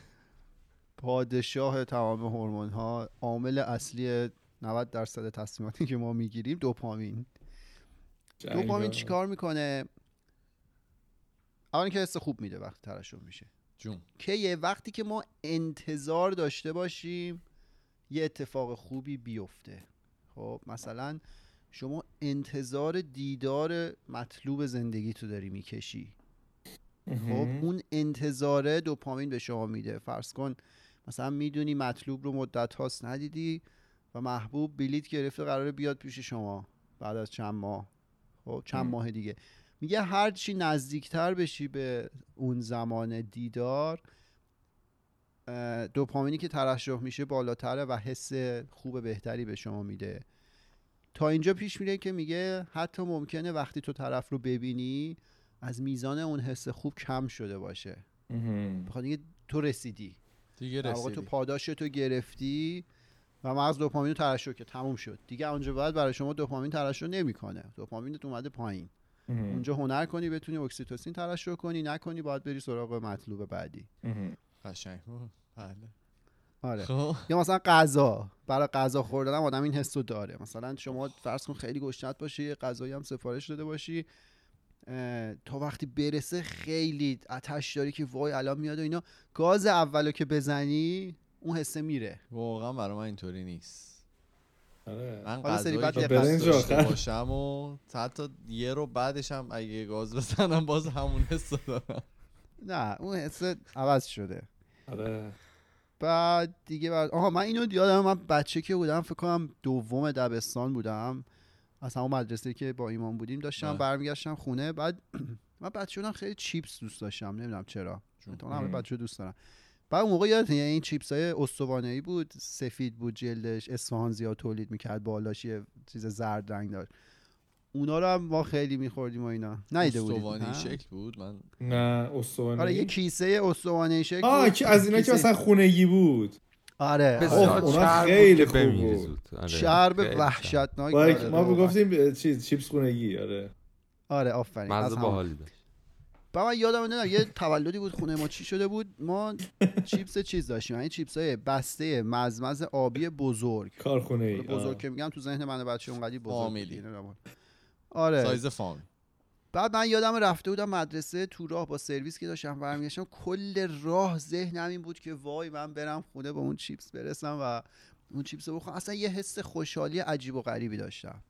پادشاه تمام هورمون ها عامل اصلی 90 درصد تصمیماتی که ما می‌گیریم دوپامین. دوپامین چیکار می‌کنه؟ اول که حس خوب میده وقتی ترشح میشه. جون. که یه وقتی که ما انتظار داشته باشیم یه اتفاق خوبی بیفته. خب مثلا شما انتظار دیدار مطلوب زندگی تو داری می‌کشی. خب اون انتظاره دوپامین به شما میده. فرض کن مثلا می‌دونی مطلوب رو مدت هاست ندیدی و محبوب بلیت گرفته قراره بیاد پیش شما بعد از چند ماه. خب چند ام. ماه دیگه. میگه هر چی نزدیکتر بشی به اون زمان دیدار دوپامینی که ترشح میشه بالاتره و حس خوب بهتری به شما میده. تا اینجا پیش میره که میگه حتی ممکنه وقتی تو طرف رو ببینی از میزان اون حس خوب کم شده باشه. بخاطر اینکه تو رسیدی. دیگه واقع تو رسیدی. پاداش تو گرفتی و مغز دوپامین رو ترشح که تموم شد. دیگه اونجا بعد برای شما دوپامین ترشح نمی‌کنه. دوپامینت اومده پایین. اونجا هنر کنی بتونی اکسیتوسین ترشح کنی. نکنی باید بری سراغ مطلوب بعدی. قشنگ. بله. آره. خب. یا مثلا غذا. برای غذا خوردن هم آدم این حس رو داره. مثلا شما فرض کن خیلی گشنت باشی یه غذایی هم سفارش داده باشی. تا وقتی برسه خیلی آتش داری که وای الان میاد و اینا. گاز اولو که بزنی اون حسه میره. واقعا برای من اینطوری نیست. آره. من غذایی بعد که داشته. باشم و حتی یه رو بعدش هم اگه گاز بزنم باز همون حس دارم. نه اون حسه عوض شده. آره. بعد دیگه بعد آها من اینو یادم من بچه که بودم فکر کنم دوم دبستان بودم. از همون مدرسه که با ایمان بودیم داشتم بله. برمیگشتم خونه. بعد من بچه بودم خیلی چیپس دوست داشتم نمی‌دونم چرا. احتمالاً همه. بچه دوست دارم بعد اون موقع یادتونه این چیپس های استوانه بود سفید بود جلدش اصفهان زیاد تولید می‌کرد بالاش یه چیز زرد رنگ داشت. اونا رو هم ما خیلی میخوردیم و اینا. نیده بودید استوانه نه؟ شکل بود؟ من نه استوانه آره یه کیسه استوانه شکل آه بود. که از اینا که کیسه- مثلا خونگی بود. آره بسیار اوه، اونا خیلی خوب بود. آره، چرب چرب. وحشتناک. با آره، ما واقعا. گفتیم چیز چیپس خونگی آره. آره آفرین. از مزه. باحالی داشت. بعد من یادم نمیاد یه تولدی بود خونه ما چی شده بود؟ ما چیپس چیز داشتیم. این چیپس های بسته مزمز آبی بزرگ. کارخونه ای بزرگ که میگم تو ذهن من بچه اونقدی بزرگ. نمی‌دونم. آره. سایز فامی بعد من یادم رفته بودم مدرسه تو راه با سرویس که داشتم برمیگشتم کل راه ذهنم این بود که وای من برم خونه با اون چیپس برسم و اون چیپس رو بخورم. اصلا یه حس خوشحالی عجیب و غریبی داشتم.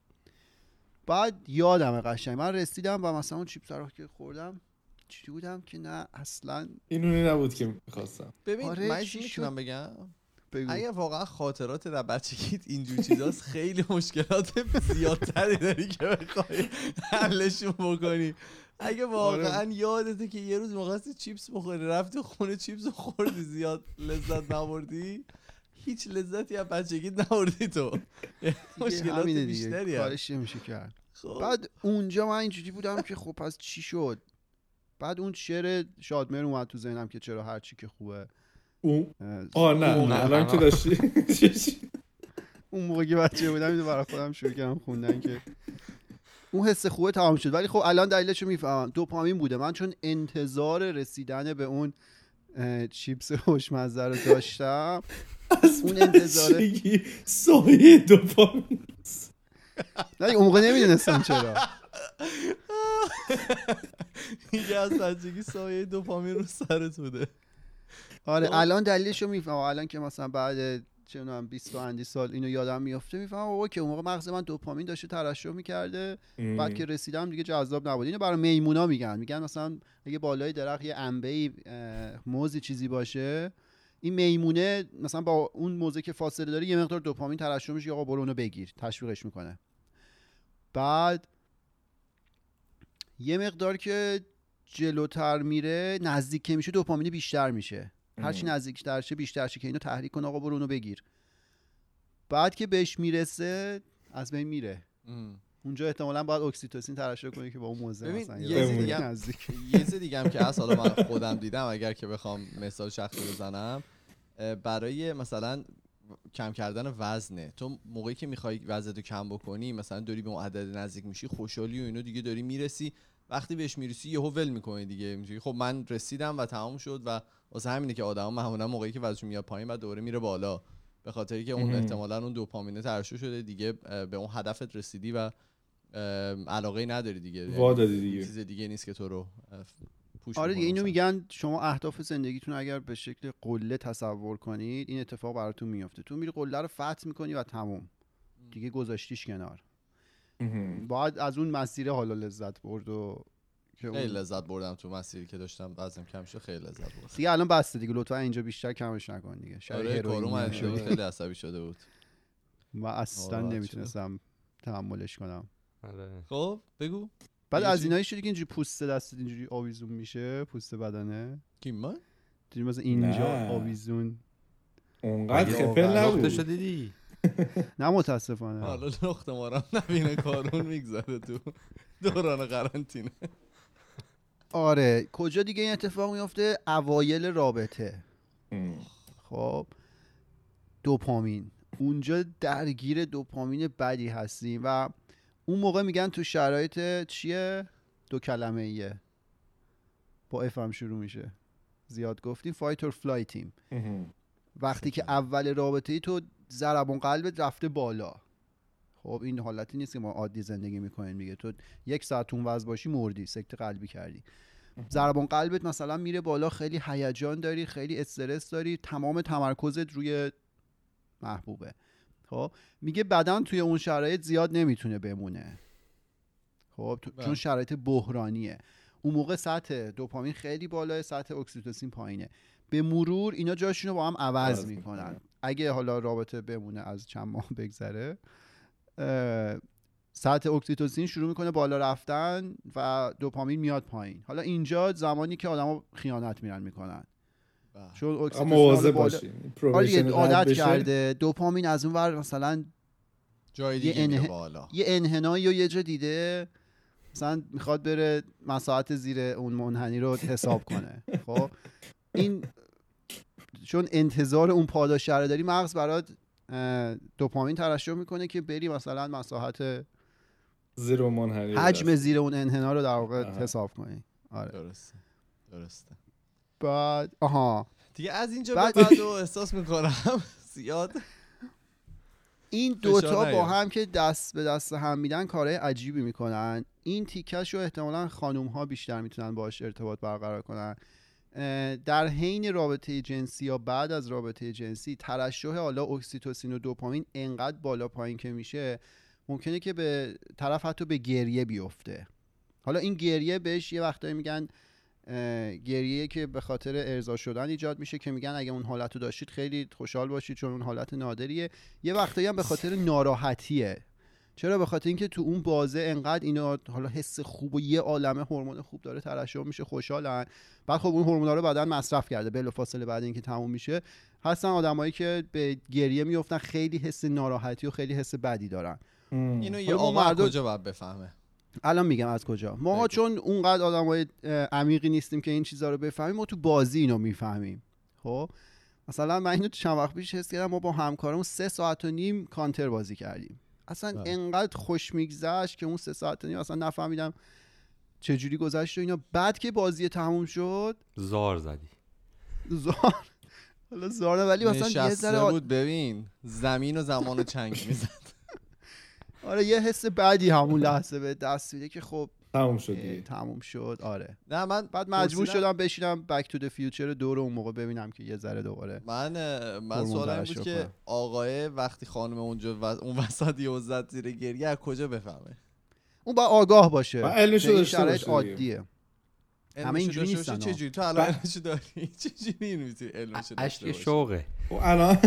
بعد یادم قشنگ. من رسیدم و مثلا اون چیپس رو که خوردم چی بودم که نه اصلا این اونی نبود که می‌خواستم. ببین آره، من چی می‌تونم؟ بگم؟ بگو. اگه واقعا خاطرات در بچگیت اینجور چیزاست خیلی مشکلات زیادتری داری که بخوای حلشون بکنی. اگه واقعا آره. یادته که یه روز می‌خواستی چیپس بخوری رفتی خونه چیپس خوردی زیاد لذت نبردی؟ هیچ لذتی از بچگیت نبردی تو. مشکلات بیشتری. کارش نمیشه کرد؟ خب. بعد اونجا من اینجوری بودم که خب پس چی شد؟ بعد اون شعر شادمر اومد تو ذهنم که چرا هر چی که خوبه. اون آه نه الان. که داشتی اون موقع که بچه بودم اینو برای خودم شروع کردم خوندن که اون حس خوبه تمام شد ولی خب الان دلیلش رو می‌فهمم دوپامین بوده من چون انتظار رسیدن به اون چیپس خوشمزه رو داشتم از اون انتظاره. بچگی سایه دوپامین نه اون موقع نمی‌دونستم چرا دیگه از بچگی سایه دوپامین رو سرت بوده آره. الان دلیلش رو می‌فهمم الان که مثلا بعد چه می‌دونم 20 و اندی سال اینو یادم میفته می‌فهمم بابا که اون موقع مغز من دوپامین داشته ترشح می‌کرده. بعد که رسیدم دیگه جذاب نبود. اینو برای میمونا میگن. میگن مثلا اگه بالای درخت یه انبه موزی چیزی باشه این میمونه مثلا با اون موزه که فاصله داره یه مقدار دوپامین ترشح میشه آقا برو اونو بگیر. تشویقش می‌کنه. بعد یه مقدار که جلوتر میره نزدیک که میشه دوپامین بیشتر میشه. هرچی نزدیکتر شه بیشتر شه که اینو تحریک کن آقا برو اونو بگیر. بعد که بهش می‌رسه از بین میره. ام. اونجا احتمالا باید اکسیتوسین ترشح کنی که با اون موزه مثلا یه چیز دیگه هم که حالا من خودم دیدم اگر که بخوام مثال شخصی بزنم برای مثلا کم کردن وزنه. تو موقعی که می‌خوای وزنتو کم بکنی مثلا داری به اون عدد نزدیک میشی خوشحالی و اینو دیگه داری می‌رسی. وقتی بهش می‌رسی یهو ول می‌کنی دیگه میگی خب من رسیدم و تمام شد و واسه همینه که آدما معمولا موقعی که وزنشون میاد پایین و دوره میره بالا. به خاطری که اون. احتمالا اون دوپامینه ترشح شده دیگه به اون هدفت رسیدی و علاقه نداری دیگه. یعنی وا دیگه. چیز دیگه نیست که تو رو پوش آره دیگه اینو. میگن شما اهداف زندگیتون اگر به شکل قله تصور کنید این اتفاق براتون میفته تو میری قله رو فتح می‌کنی و تموم. دیگه گذاشتیش کنار. باید از اون مسیر حالا لذت برد و که خیلی اون لذت بردم تو مسیری که داشتم وزنم کم شد خیلی لذت بردم. دیگه الان بسته دیگه لطفا اینجا بیشتر کمش نکن دیگه. شاید آره کارو. خیلی عصبی شده بود. و اصلا آره، نمی‌تونستم تحملش کنم. آره. خب بگو. بعد از؟ اینایی شدی که اینجوری پوست دست اینجوری آویزون میشه پوست بدنه. کی من مثلا اینجا. آویزون. اونقدر مگه خپل نبود. دیدی نه متاسفانه. حالا لخت مارم نبینه کارون میگذره تو دوران قرنطینه. آره کجا دیگه این اتفاق میفته اوایل رابطه. خب دوپامین. اونجا درگیر دوپامین بدی هستیم و اون موقع میگن تو شرایط چیه؟ دو کلمه ایه با F هم شروع میشه. زیاد گفتیم fight or flight یم. وقتی که اول رابطه ای تو ضربان قلبت رفته بالا. خب این حالتی نیست که ما عادی زندگی می‌کنیم دیگه. تو یک ساعت اون وضع باشی مردی. سکته قلبی کردی. ضربان قلبت مثلا میره بالا خیلی هیجان داری خیلی استرس داری تمام تمرکزت روی محبوبه. خب میگه بدن توی اون شرایط زیاد نمی‌تونه بمونه. خب تو- بله. چون شرایط بحرانیه. اون موقع سطح دوپامین خیلی بالاه سطح اکسیتوسین پایینه. به مرور اینا جاشون رو با هم عوض می‌کنن. اگه حالا رابطه بمونه از چند ماه بگذره سطح اکسیتوسین شروع می‌کنه بالا رفتن و دوپامین میاد پایین. حالا اینجا زمانی که آدما خیانت میرن می‌کنن. بله. چون اکسیتوسین مواظب بالا- عادت بشه. کرده. دوپامین از اون ور مثلا جای یه دیگه میره انه- بالا. یه انحنایی و یه جا دیده مثلا می‌خواد بره مساحت زیر اون منحنی رو حساب کنه. خب؟ این چون انتظار اون پاداش رو داری مغز برات دوپامین ترشح می‌کنه که بری مثلا مساحت زیر منحنی حجم زیر اون انحنا رو در واقع. حساب کنی. آره. درسته. درسته. بعد آها. دیگه از اینجا بعد- به بعد رو احساس می‌کنم زیاد. این دوتا با. هم که دست به دست هم میدن کارهای عجیبی می‌کنن. این تیکش رو احتمالا خانوم ها بیشتر می‌تونن باش ارتباط برقرار کنن. در حین رابطه جنسی یا بعد از رابطه جنسی ترشح حالا اکسیتوسین و دوپامین انقدر بالا پایین که میشه ممکنه که به طرف حتی به گریه بیفته. حالا این گریه بهش یه وقتایی میگن گریه که به خاطر ارضا شدن ایجاد میشه که میگن اگه اون حالت رو داشتید خیلی خوشحال باشید چون اون حالت نادریه. یه وقتایی هم به خاطر ناراحتیه. چرا؟ به خاطر اینکه تو اون بازه انقدر اینا حالا حس خوب و یه عالمه هورمون خوب داره ترشح میشه خوشحالن. بعد خب اون هورمونا رو بدن مصرف کرده بلافاصله بعد اینکه تموم میشه. هستن آدمایی که به گریه میفتن خیلی حس ناراحتی و خیلی حس بدی دارن. اینو یه ما مردم- کجا باید بفهمه؟ الان میگم از کجا. ماها بگو. چون اونقدر آدمای عمیقی نیستیم که این چیزها رو بفهمیم ما تو بازی اینو می‌فهمیم. خب؟ مثلا من اینو چند وقت پیش حس کردم ما با همکارمون سه ساعت و نیم کانتر بازی کردیم. اصلا بله. انقدر خوش میگذشت که اون سه ساعت نیم اصلا نفهمیدم چجوری گذشت و اینا. بعد که بازی تموم شد زار زدی. زار. حالا زار نه، ولی مثلا یه ذره آ- بود ببین زمین و زمان و چنگ می‌زد. آره یه حس بعدی همون لحظه به دست میده که خب تموم شد دیگه. تموم شد. آره. نه من بعد مجبور پرسیدم- شدم بشینم بک تو د فیوچر دو رو اون موقع ببینم که یه ذره دوباره من من سوالم بود که. آقای وقتی خانم اونجا و اون وسط یه زد زیر گریه از کجا بفهمه؟ اون با آگاه باشه. که این داشته باشه. عادیه. همه اینجوری نیستن، چجوری تو الان علمشو داری؟ چجوری این می‌تونی علمشو داشته اشک شوقه. خب الان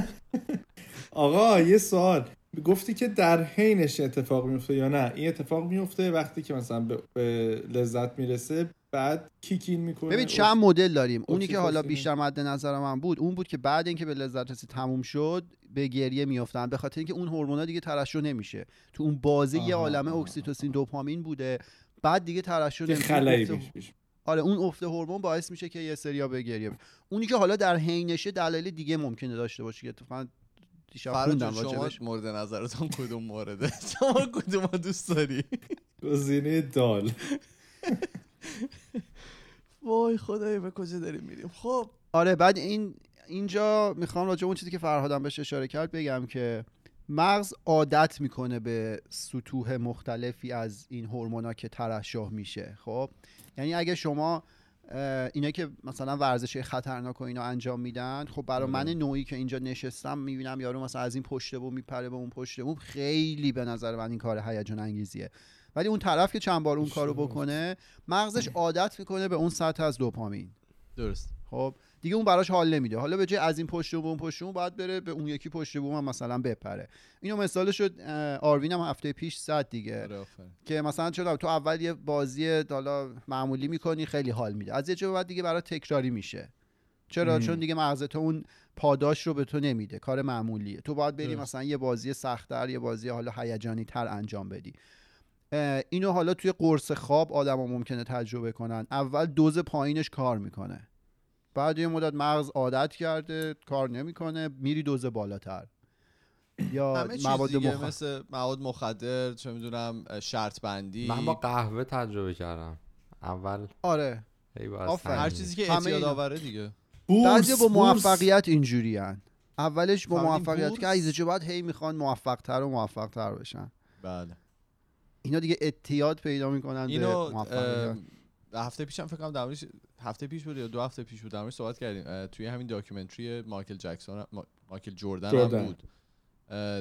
آقا یه سوال. گفتی که در حینش اتفاق میفته یا نه؟ این اتفاق میفته وقتی که مثلا به, لذت می‌رسه بعد کیکین می‌کنه. ببین چند مدل داریم. اونی که حالا. بیشتر مد نظر من بود اون بود که بعد اینکه به لذت رسید تموم شد به گریه میافتن. به خاطر اینکه اون هورمونا دیگه ترشح نمیشه. تو اون بازه یه عالمه اکسیتوسین دوپامین بوده. بعد دیگه ترشح نمیشه. آره اون افت هورمون باعث میشه که یه سریا به گریه. اونی که حالا در حینشه دلایل دیگه ممکنه داشته باشه که اتفاقا دیشب خوندم جان، شما راجبش مورد نظرتون کدوم مورده؟ شما کدوم دوست داری؟ گزینه دال. وای خدای به کجا داریم میریم؟ خب. آره بعد این اینجا می‌خوام راجع اون چیزی که فرهادم بهش اشاره کرد بگم که مغز عادت می‌کنه به سطوح مختلفی از این هورمونا که ترشح میشه خب؟ یعنی اگه شما اینا که مثلا ورزش خطرناک و اینا انجام میدن خب برای من نوعی که اینجا نشستم می‌بینم یارو مثلا از این پشت بوم میپره به اون پشت بوم. خیلی به نظر من این کار هیجان انگیزیه. ولی اون طرف که چند بار اون کارو بکنه مغزش عادت می‌کنه به اون سطح از دوپامین. درست. خب؟ دیگه اون براش حال نمیده. حالا به جای از این پشت بوم پشت بوم باید بره به اون یکی پشت بوم هم مثلا بپره. اینو مثال شد آروین هم هفته پیش زد دیگه. آره. که مثلا چرا تو اول یه بازی حالا معمولی می‌کنی خیلی حال میده. از یه جا به بعد دیگه برای تکراری میشه. چرا. چون دیگه مغز تو اون پاداش رو به تو نمیده. کار معمولیه. تو باید بری. مثلا یه بازی سختتر یه بازی حالا هیجانی تر انجام بدی. اینو حالا توی قرص خواب آدما ممکنه تجربه کنن. اول دوز پایینش کار می‌کنه. بعد یه مدت مغز عادت کرده کار نمی‌کنه میری دوز بالاتر. یا همه چیز مواد دیگه مخ... مثل مواد مخدر چه می‌دونم شرط بندی من با قهوه تجربه کردم. اول آره. باید. هر. چیزی که اعتیاد. آوره دیگه. بعضی با موفقیت اینجوری اولش با موفقیت بورس؟ که از چه بعد هی می‌خوان موفق تر و موفق تر بشن. بله. اینا دیگه اعتیاد پیدا می‌کنن به اینو موفقیت. اه، هفته پیشم فکر کنم در هفته پیش بود یا دو هفته پیش بود در صحبت کردیم توی همین documentary مایکل جکسون ما- مایکل جردن, جردن. هم بود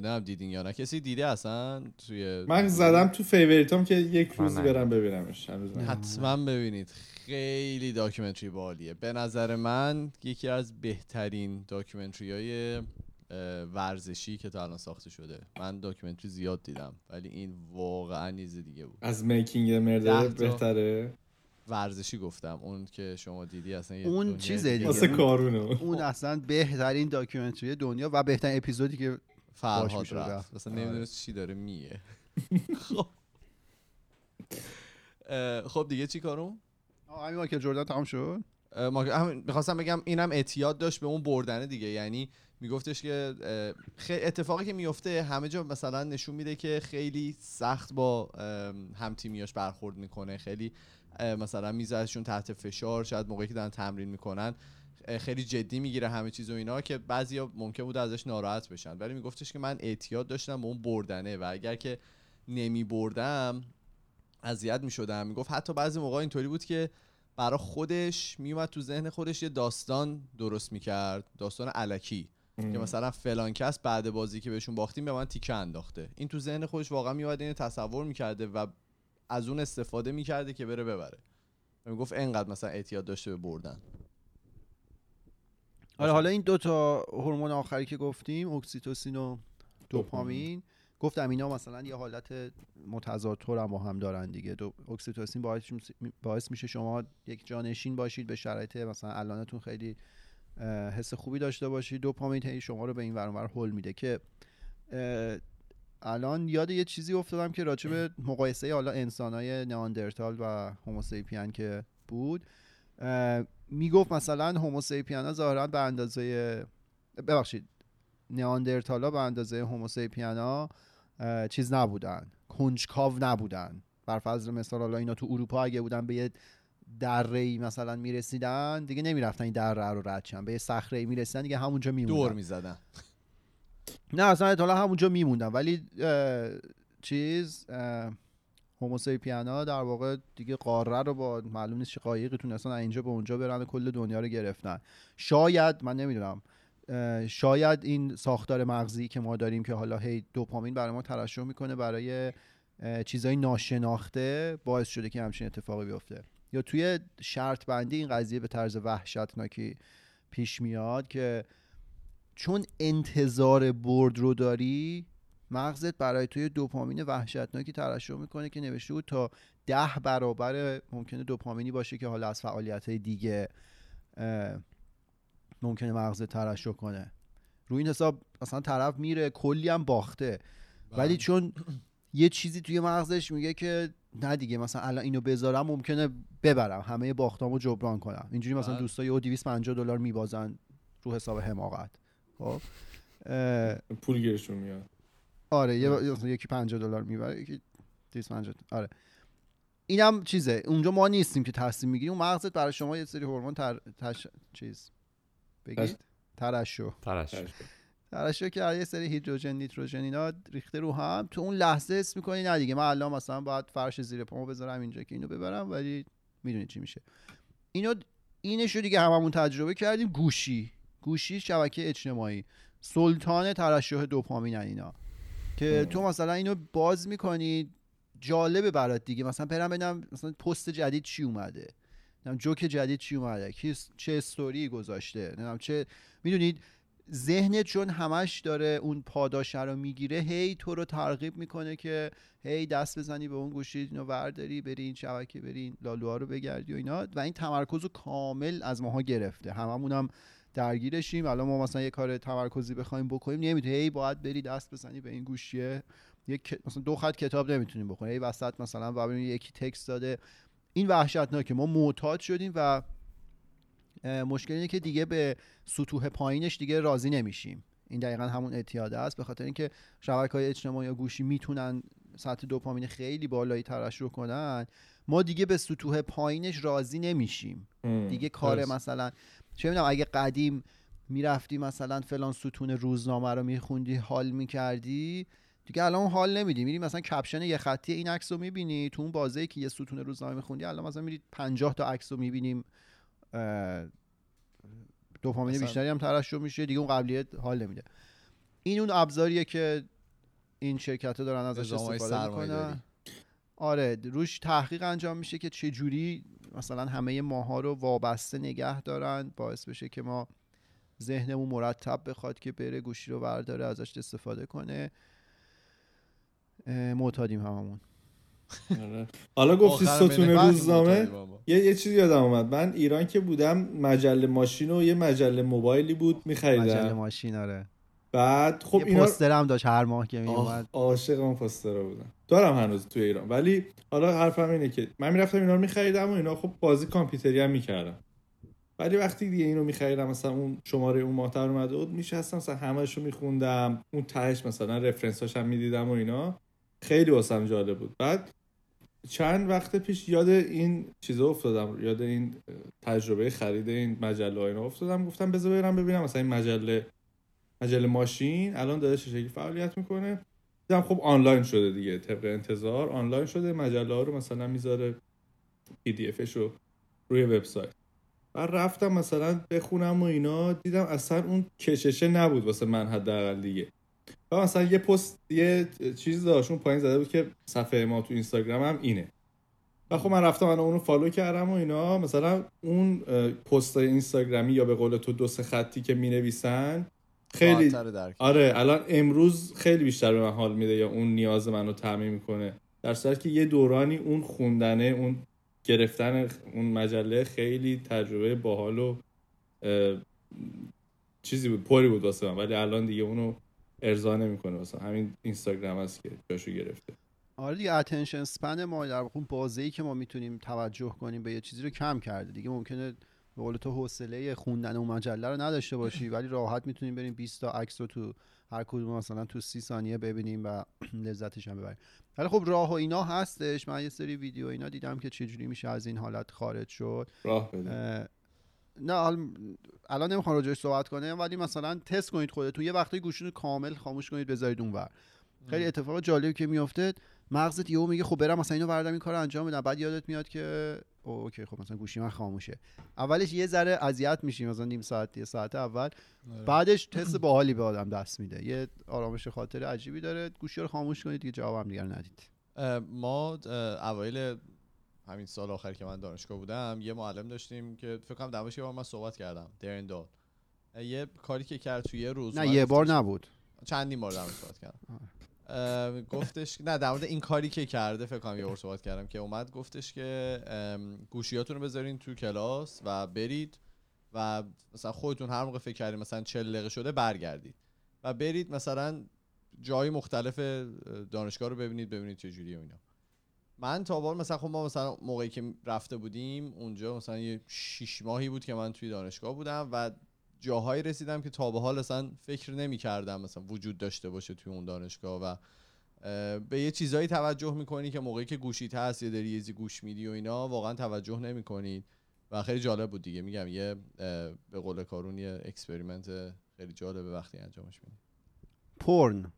نه دیدین یا نه کسی دیده اصلا توی من زدم تو favorite ام که یک ندیدم. برم ببینمش. حتما ببینید خیلی documentary عالیه به نظر من یکی از بهترین documentary های ورزشی که تا الان ساخته شده من documentary زیاد دیدم ولی این واقعا یه چیز دیگه بود از Making a Murderer. بهتره ورزشی گفتم. اون که شما دیدی اصلا یه اون چیزه دیگه. کارونه اون. اصلا بهترین داکیومنتری دنیا و بهترین اپیزودی که فرهاد رفت. رفت. مثلا آره. نمی‌دونست چی داره میگه. خب خب دیگه چی کارم؟ آه، همین مایکل جردن تمام شد؟ می‌خواستم بگم اینم اعتیاد داشت به اون بردنه دیگه. یعنی میگفتش که اتفاقی که میفته همه جا مثلا نشون میده که خیلی سخت با ام، هم تیمیاش برخورد می‌کنه. خیلی مثلا میذارشون تحت فشار شاید موقعی که دارن تمرین می‌کنن خیلی جدی می‌گیره همه چیز و اینا که بعضیا ممکن بود ازش ناراحت بشن. ولی میگفتش که من اعتیاد داشتم به اون بردنه و اگر که نمی بردم اذیت می‌شدم. می‌گفت حتی بعضی موقع اینطوری بود که برا خودش میومد تو ذهن خودش یه داستان درست می‌کرد داستان علکی. که مثلا فلان کس بعد بازی که بهشون باختیم به من تیکه انداخته. این تو ذهن خودش واقعا میومد اینو تصور می‌کرده و از اون استفاده می‌کرده که بره ببره. می‌گفت انقدر مثلا اعتیاد داشته به بردن. آره حالا این دوتا هورمون آخری که گفتیم اکسیتوسین و دوپامین. گفتم اینا مثلا یه حالت متضادطور هم با هم دارن دیگه. دو اکسیتوسین باعث, باعث میشه شما یکجانشین باشید به شرایط مثلا الانتون خیلی حس خوبی داشته باشید. دوپامین هی شما رو به این ور اون ور هل میده که الان یاد یه چیزی افتادم که راجع به مقایسه حالا انسانای نئاندرتال و هوموسیپین که بود می‌گفت مثلا هوموسیپین ها ظاهرا به اندازه ببخشید نیاندرتالا به اندازه هوموسیپین ها چیز نبودن کنجکاو نبودن. بر فرض مثال حالا اینا تو اروپا اگه بودن به یه دره مثلا می‌رسیدن دیگه نمی‌رفتن این دره رو رد شن به یه صخره می‌رسیدن دیگه همونجا میموندن. دور می‌زدن. نه اصلا احتمالا همونجا میموندن ولی اه، چیز اه، هوموسیپیانا در واقع دیگه قاره رو با معلوم نیست چه قایقی تونستن اینجا به اونجا برن و کل دنیا رو گرفتن. شاید من نمی‌دونم شاید این ساختار مغزی که ما داریم که حالا هی دوپامین برای ما ترشح می‌کنه برای اه، چیزای ناشناخته باعث شده که همچین اتفاقی بیفته. یا توی شرط بندی این قضیه به طرز وحشتناکی پیش میاد که چون انتظار برد رو داری مغزت برای توی دوپامین وحشتناکی ترشح می‌کنه که نوشته بود تا ده برابر ممکنه دوپامینی باشه که حالا از فعالیت های دیگه ممکنه مغزت ترشح کنه. روی این حساب مثلا طرف میره کلی هم باخته. ولی چون یه چیزی توی مغزش میگه که نه دیگه مثلا الان اینو بذارم ممکنه ببرم همه باختامو جبران کنم. اینجوری مثلا بله. دوستا یهو 250 دلار میبازن رو حساب حماقت. خب. پول گیرشون میاد. آره یه یکی 50 دلار می‌بره یکی 250 آره. اینم چیزه اونجا ما نیستیم که تصمیم می‌گیریم. اون مغزت برای شما یه سری هورمون تر... تش... چیز بگید؟ ترشح. ترش ترشح. که یه سری هیدروژن نیتروژن اینا ریخته رو هم. تو اون لحظه حس می‌کنی نه دیگه من الان مثلا باید فرش زیر پامو بذارم اینجا که اینو ببرم ولی می‌دونی چی میشه. اینو اینش رو دیگه هممون تجربه کردیم گوشی. گوشی شبکه اجتماعی. سلطان ترشح دوپامین اینا. که تو مثلا اینو باز می‌کنی جالبه برات دیگه. مثلا برم ببینم مثلا پست جدید چی اومده. نمی‌دونم جوک جدید چی اومده. کی چه استوری گذاشته. نمی‌دونم چه می‌دونید ذهنت چون همش داره اون پاداشه رو می‌گیره هی تو رو ترغیب می‌کنه که هی دست بزنی به اون گوشی اینو ورداری بری این شبکه بری این لالوها رو بگردی و اینا. و این تمرکز رو کامل از ماها گرفته. هممون هم درگیرشیم. الان ما مثلا یه کار تمرکزی بخوایم بکنیم نمی‌تونی. هی باید بری دست بزنی به این گوشیه. یک مثلا دو خط کتاب نمی‌تونیم بخونیم هی وسط مثلا و یکی تکست داده. این وحشتناکه. ما معتاد شدیم و مشکل اینه که دیگه به سطوح پایینش دیگه راضی نمیشیم. این دقیقا همون اعتیاده است. به خاطر اینکه شبکه های اجتماعی یا گوشی می‌تونن سطح دوپامین خیلی بالایی ترشح کنن ما دیگه به سطوح پایینش راضی نمیشیم. دیگه کار. مثلا چه می‌دونم اگه قدیم می‌رفتی مثلا فلان ستون روزنامه رو میخوندی حال می‌کردی دیگه الان حال نمیدی. میری مثلا کپشن یه خطی این عکس رو می‌بینی تو اون بازه که یه ستون روزنامه میخوندی الان مثلا میری 50 تا عکس رو می‌بینیم دوپامین بیشتری هم ترشح میشه دیگه اون قبلیت حال نمیده. این اون ابزاریه که این شرکت ها دارن ازش استفاده. می‌کنن. آره روش تحقیق انجام میشه که چه جوری مثلا همه ماها رو وابسته نگه دارن باعث بشه که ما ذهنمون مرتب بخواد که بره گوشی رو برداره ازش استفاده کنه. معتادیم هممون. آره. حالا گفتی ستون روزنامه. یه یه چیزی یادم اومد. من ایران که بودم مجله ماشین و یه مجله موبایلی بود مجله میخریدم ماشین آره. بعد خب یه اینا پوستر هم داشت هر ماه که آه، میومد عاشق اون پوسترها بودم. دارم هنوز توی ایران. ولی حالا حرفم اینه که من می‌رفتم اینا رو میخریدم و اینا خب بازی کامپیوتری هم می‌کردم. ولی وقتی دیگه اینو میخریدم مثلا اون شماره اون ماه اومده بود میشستم مثلا همش رو میخوندم اون تهش مثلا رفرنساش هم می‌دیدم و اینا. خیلی واسم جالب بود. بعد چند وقت پیش یاد این چیزا افتادم. یاد این تجربه خرید این مجله اینا افتادم. گفتم بذار برم ببینم مثلا این مجله مجله ماشین الان داره چه شکلی فعالیت می‌کنه. دیدم خب آنلاین شده دیگه طبق انتظار آنلاین شده. مجله ها رو مثلا می‌ذاره پی دی افش رو روی وبسایت. بعد رفتم مثلا بخونم و اینا دیدم اصلا اون کششه نبود واسه من حداقل دیگه. و مثلا یه پست یه چیز داشت اون پایین زده بود که صفحه ما تو اینستاگرام هم اینه. و خب من رفتم من اونو فالو کردم و اینا. مثلا اون پست اینستاگرامی یا به قول تو دو سه خطی که می‌نویسن خیلی درک. آره الان امروز خیلی بیشتر به من حال میده یا اون نیاز منو تعمین می‌کنه. در صورتی که یه دورانی اون خوندنه اون گرفتن اون مجله خیلی تجربه باحال و چیزی بود پری بود واسه من. ولی الان دیگه اونو ارضا نمی‌کنه. واسه همین اینستاگرام هست که جاشو گرفته. آره دیگه اتنشن سپن ما در واقع اون بازه‌ای که ما می‌تونیم توجه کنیم به یه چیزی رو کم کرده. دیگه ممکنه به قول تو حوصله خوندن اون مجله رو نداشته باشی ولی راحت می‌تونیم بریم 20 تا عکس رو تو هر کدوم مثلا تو 30 ثانیه ببینیم و لذتش هم ببریم. ولی خب راه و اینا هستش. من یه سری ویدیو اینا دیدم که چجوری میشه از این حالت خارج شد. راه نه الان نمی‌خوام راجعش صحبت کنم ولی مثلا تست کنید خودتون. یه وقتی رو کامل خاموش کنید بذارید اونور. خیلی اتفاق جالبی که میفته مغزت یهو میگه خب برم مثلا اینو بردم این کارو انجام بدم بعد یادت میاد که او اوکی خب مثلا گوشی من خاموشه. اولش یه ذره اذیت میشی مثلا نیم ساعت یه ساعت اول. آره. بعدش تست باحالی به آدم دست میده. یه آرامش خاطر عجیبی داره. گوشی رو خاموش کنید دیگه جواب هم دیگر ندید. ما اوایل همین سال آخر که من دانشگاه بودم یه معلم داشتیم که فکر کنم دعواش بار من صحبت کردم درندال یه کاری که کرد توی یه روز نه یه بار نبود. چندین بار صحبت کردم. اه، گفتش نه در مورد این کاری که کرده فکر کنم یه صحبت کردم که اومد گفتش که گوشیاتون رو بذارین تو کلاس و برید و مثلا خودتون هر موقع فکر کردین مثلا 40 دقیقه شده برگردید و برید مثلا جای مختلف دانشگاه رو ببینید ببینید چه جوریه اینا. من تا بار مثلا خب ما مثلا موقعی که رفته بودیم اونجا مثلا یه شیش ماهی بود که من توی دانشگاه بودم و جاهایی رسیدم که تا به حال اصلا فکر نمی کردم مثلا وجود داشته باشه توی اون دانشگاه و به یه چیزایی توجه می‌کنی که موقعی که گوشیت هست یا داری یه چیزی گوش میدی و اینا واقعا توجه نمی‌کنید و خیلی جالب بود دیگه. میگم یه به قول کارون یه experiment خیلی جالبه وقتی انجامش میدی. پورن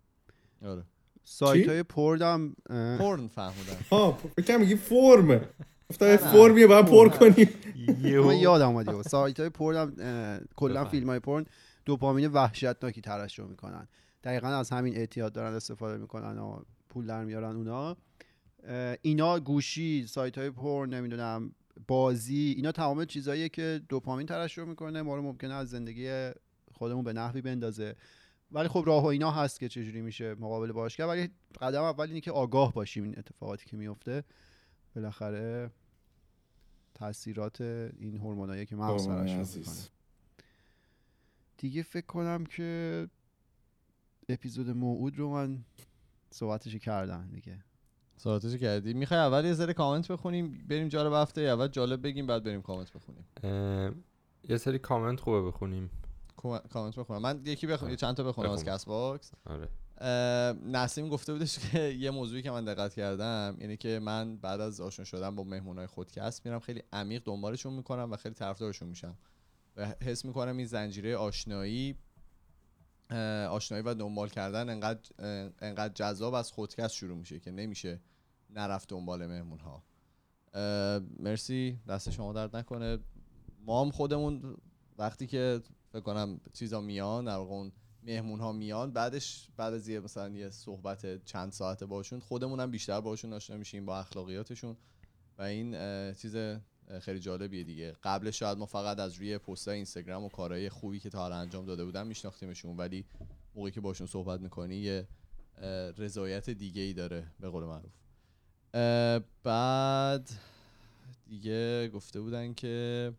آره. سایت های پورن هم پورن فهمیدم. ها فکر میگی فرم. گفتم یه نه. فرمیه باید پر کنیم. من یادم اومد. سایت های اه، کلا. فیلم های پورن دوپامین وحشتناکی ترشح می‌کنن. دقیقا از همین اعتیاد دارن استفاده می‌کنن و پول در میارن اونا. اینا گوشی سایت های پورن نمی‌دونم بازی اینا تمام چیزاییه که دوپامین ترشح می‌کنه. ما رو ممکنه از زندگی خودمون به نحوی بندازه. ولی خب راه و اینا هست که چجوری میشه مقابله باش کرد ولی قدم اول اینه که آگاه باشیم این اتفاقاتی که میفته بالاخره تاثیرات این هورمونایی که مغز عزیز. می‌کنه. دیگه فکر کنم که اپیزود موعود رو من صحبتش کردم دیگه. صحبتشو کردی؟ می‌خوای اول یه ذره کامنت بخونیم بریم جالب هفته اول جالب بگیم بعد بریم کامنت بخونیم. یه سری کامنت خوبه بخونیم. کامنت بخونم. من یکی بخونم یه چند تا بخونم از. Castbox. آره. نسیم گفته بودش که یه موضوعی که من دقت کردم اینه که من بعد از آشنا شدن با مهمونای خودکست میرم خیلی عمیق دنبالشون می‌کنم و خیلی طرفدارشون میشم. و حس می‌کنم این زنجیره آشنایی آشنایی و دنبال کردن انقدر انقدر جذاب از خودکست شروع میشه که نمیشه نرفت دنبال مهمون ها مرسی. دست شما درد نکنه. ما هم خودمون وقتی که فکر کنم چیزا میان در اون مهمون ها میان بعدش بعد از مثلا یه صحبت چند ساعته باشون خودمون هم بیشتر باشون آشنا میشیم با اخلاقیاتشون و این چیز خیلی جالبیه دیگه. قبلش شاید ما فقط از روی پستای اینستاگرام و کارهای خوبی که تا حالا انجام داده بودن میشناختیمشون ولی موقعی که باشون صحبت می‌کنی یه رضایت دیگه ای داره به قول معروف. بعد دیگه گفته بودن که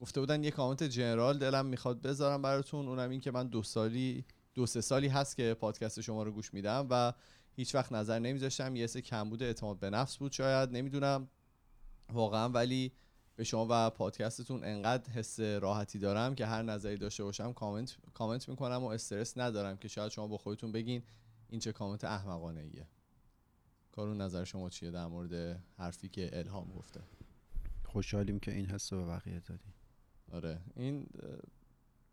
گفته بودن یه کامنت جنرال دلم می‌خواد بذارم براتون. اونم این که من دو سالی دو سه سالی هست که پادکست شما رو گوش میدم و هیچ وقت نظر نمیذاشتم. یه سه کمبود اعتماد به نفس بود شاید نمی‌دونم واقعا. ولی به شما و پادکستتون انقدر حس راحتی دارم که هر نظری داشته باشم کامنت کامنت می‌کنم و استرس ندارم که شاید شما با خودتون بگین این چه کامنت احمقانه ایه کارون نظر شما چیه در مورد حرفی که الهام گفته؟ خوشحالیم که این حس رو به بقیه دادی آره. این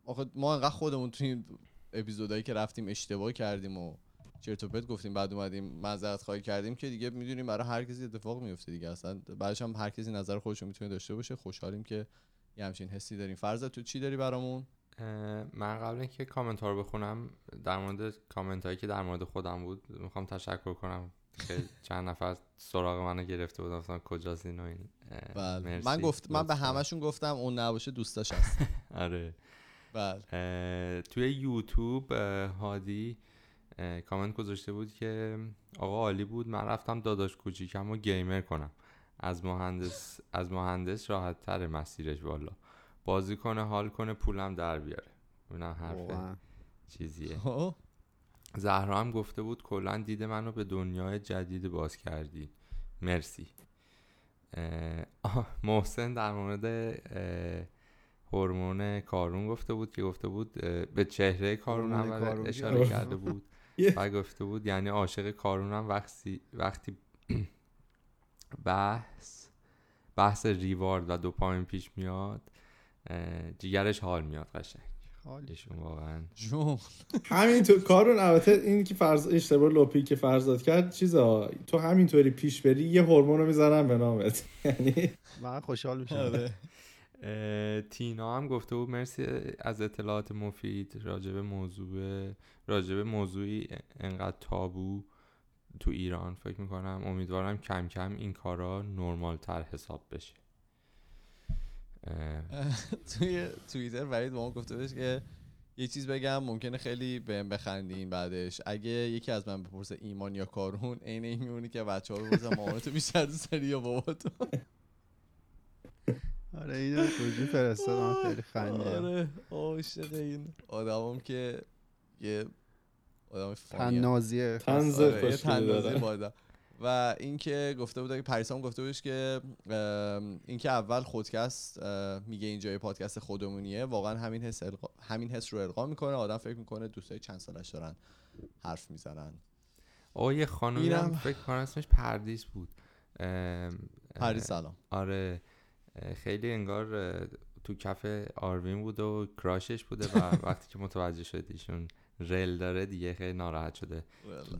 آخه ما انقدر خودمون تو این اپیزودایی که رفتیم اشتباه کردیم و چرت و پرت گفتیم بعد اومدیم معذرت خواهی کردیم که دیگه می‌دونیم برای هر کسی اتفاق میفته دیگه. اصلا بعدش هم هر کسی نظر خودش رو می‌تونه داشته باشه. خوشحالیم که یه همچین حسی داریم. فرض تو چی داری برامون؟ من قبل اینکه کامنت ها رو بخونم در مورد کامنت هایی که در مورد خودم بود می‌خوام تشکر کنم که چند نفر سراغ منو گرفته بودن مثلا کجاست این و این بله. من گفت من به. همشون گفتم اون نباشه دوستاش هست. آره. بله. توی یوتیوب هادی کامنت گذاشته بود که آقا عالی بود من رفتم داداش کوچیکم و گیمر کنم. از مهندس از مهندس راحت تر مسیرش والا بازی کنه حال کنه پولم در بیاره. اونم حرف چیزیه. خب. زهرا هم گفته بود کلا دید منو به دنیای جدید باز کردی مرسی آه، محسن در مورد هورمون کارون گفته بود که گفته بود به چهره کارون هم. اشاره کرده بود. و گفته بود یعنی عاشق کارون هم وقتی وقتی بحث بحث ریوارد و دوپامین پیش میاد جیگرش حال میاد قشنگ حالی. ایشون واقعا. جون. همینطور کارون البته این که فرض اشتباه لوپی که فرضات کرد چیزا تو همینطوری پیش بری یه هورمون رو می‌زنن به نامت. یعنی من خوشحال میشم. آره. تینا هم گفته بود مرسی از اطلاعات مفید راجب موضوع راجب موضوعی انقدر تابو تو ایران. فکر می‌کنم امیدوارم کم کم این کارا نرمال تر حساب بشه. توی توییتر فرید با ما گفته بهش که یه چیز بگم ممکنه خیلی بهم بخندین بعدش. اگه یکی از من بپرسه ایمان یا کارون عین این میمونی که بچه ها بپرسن مامانتو بیشتر دوست داری یا باباتو. آره اینو توجی فرستادم. خیلی خنده آره. عاشق این. آدمام که یه آدم فانی تنازیه. تنز آره، خوشگلی. و اینکه گفته بود که پریسام گفته بودش که اینکه اول خودکست میگه اینجا یه پادکست خودمونیه. واقعا همین حس القا... همین حس رو القا می‌کنه. آدم فکر می‌کنه دوستای چند سالش دارن حرف می‌زنن. آقا یه خانومی هم فکر کنم اسمش پردیس بود. اه، سلام. آره. خیلی انگار تو کف آروین بود و crush ش بوده و وقتی که متوجه شد ایشون رل داره دیگه خیلی ناراحت شده.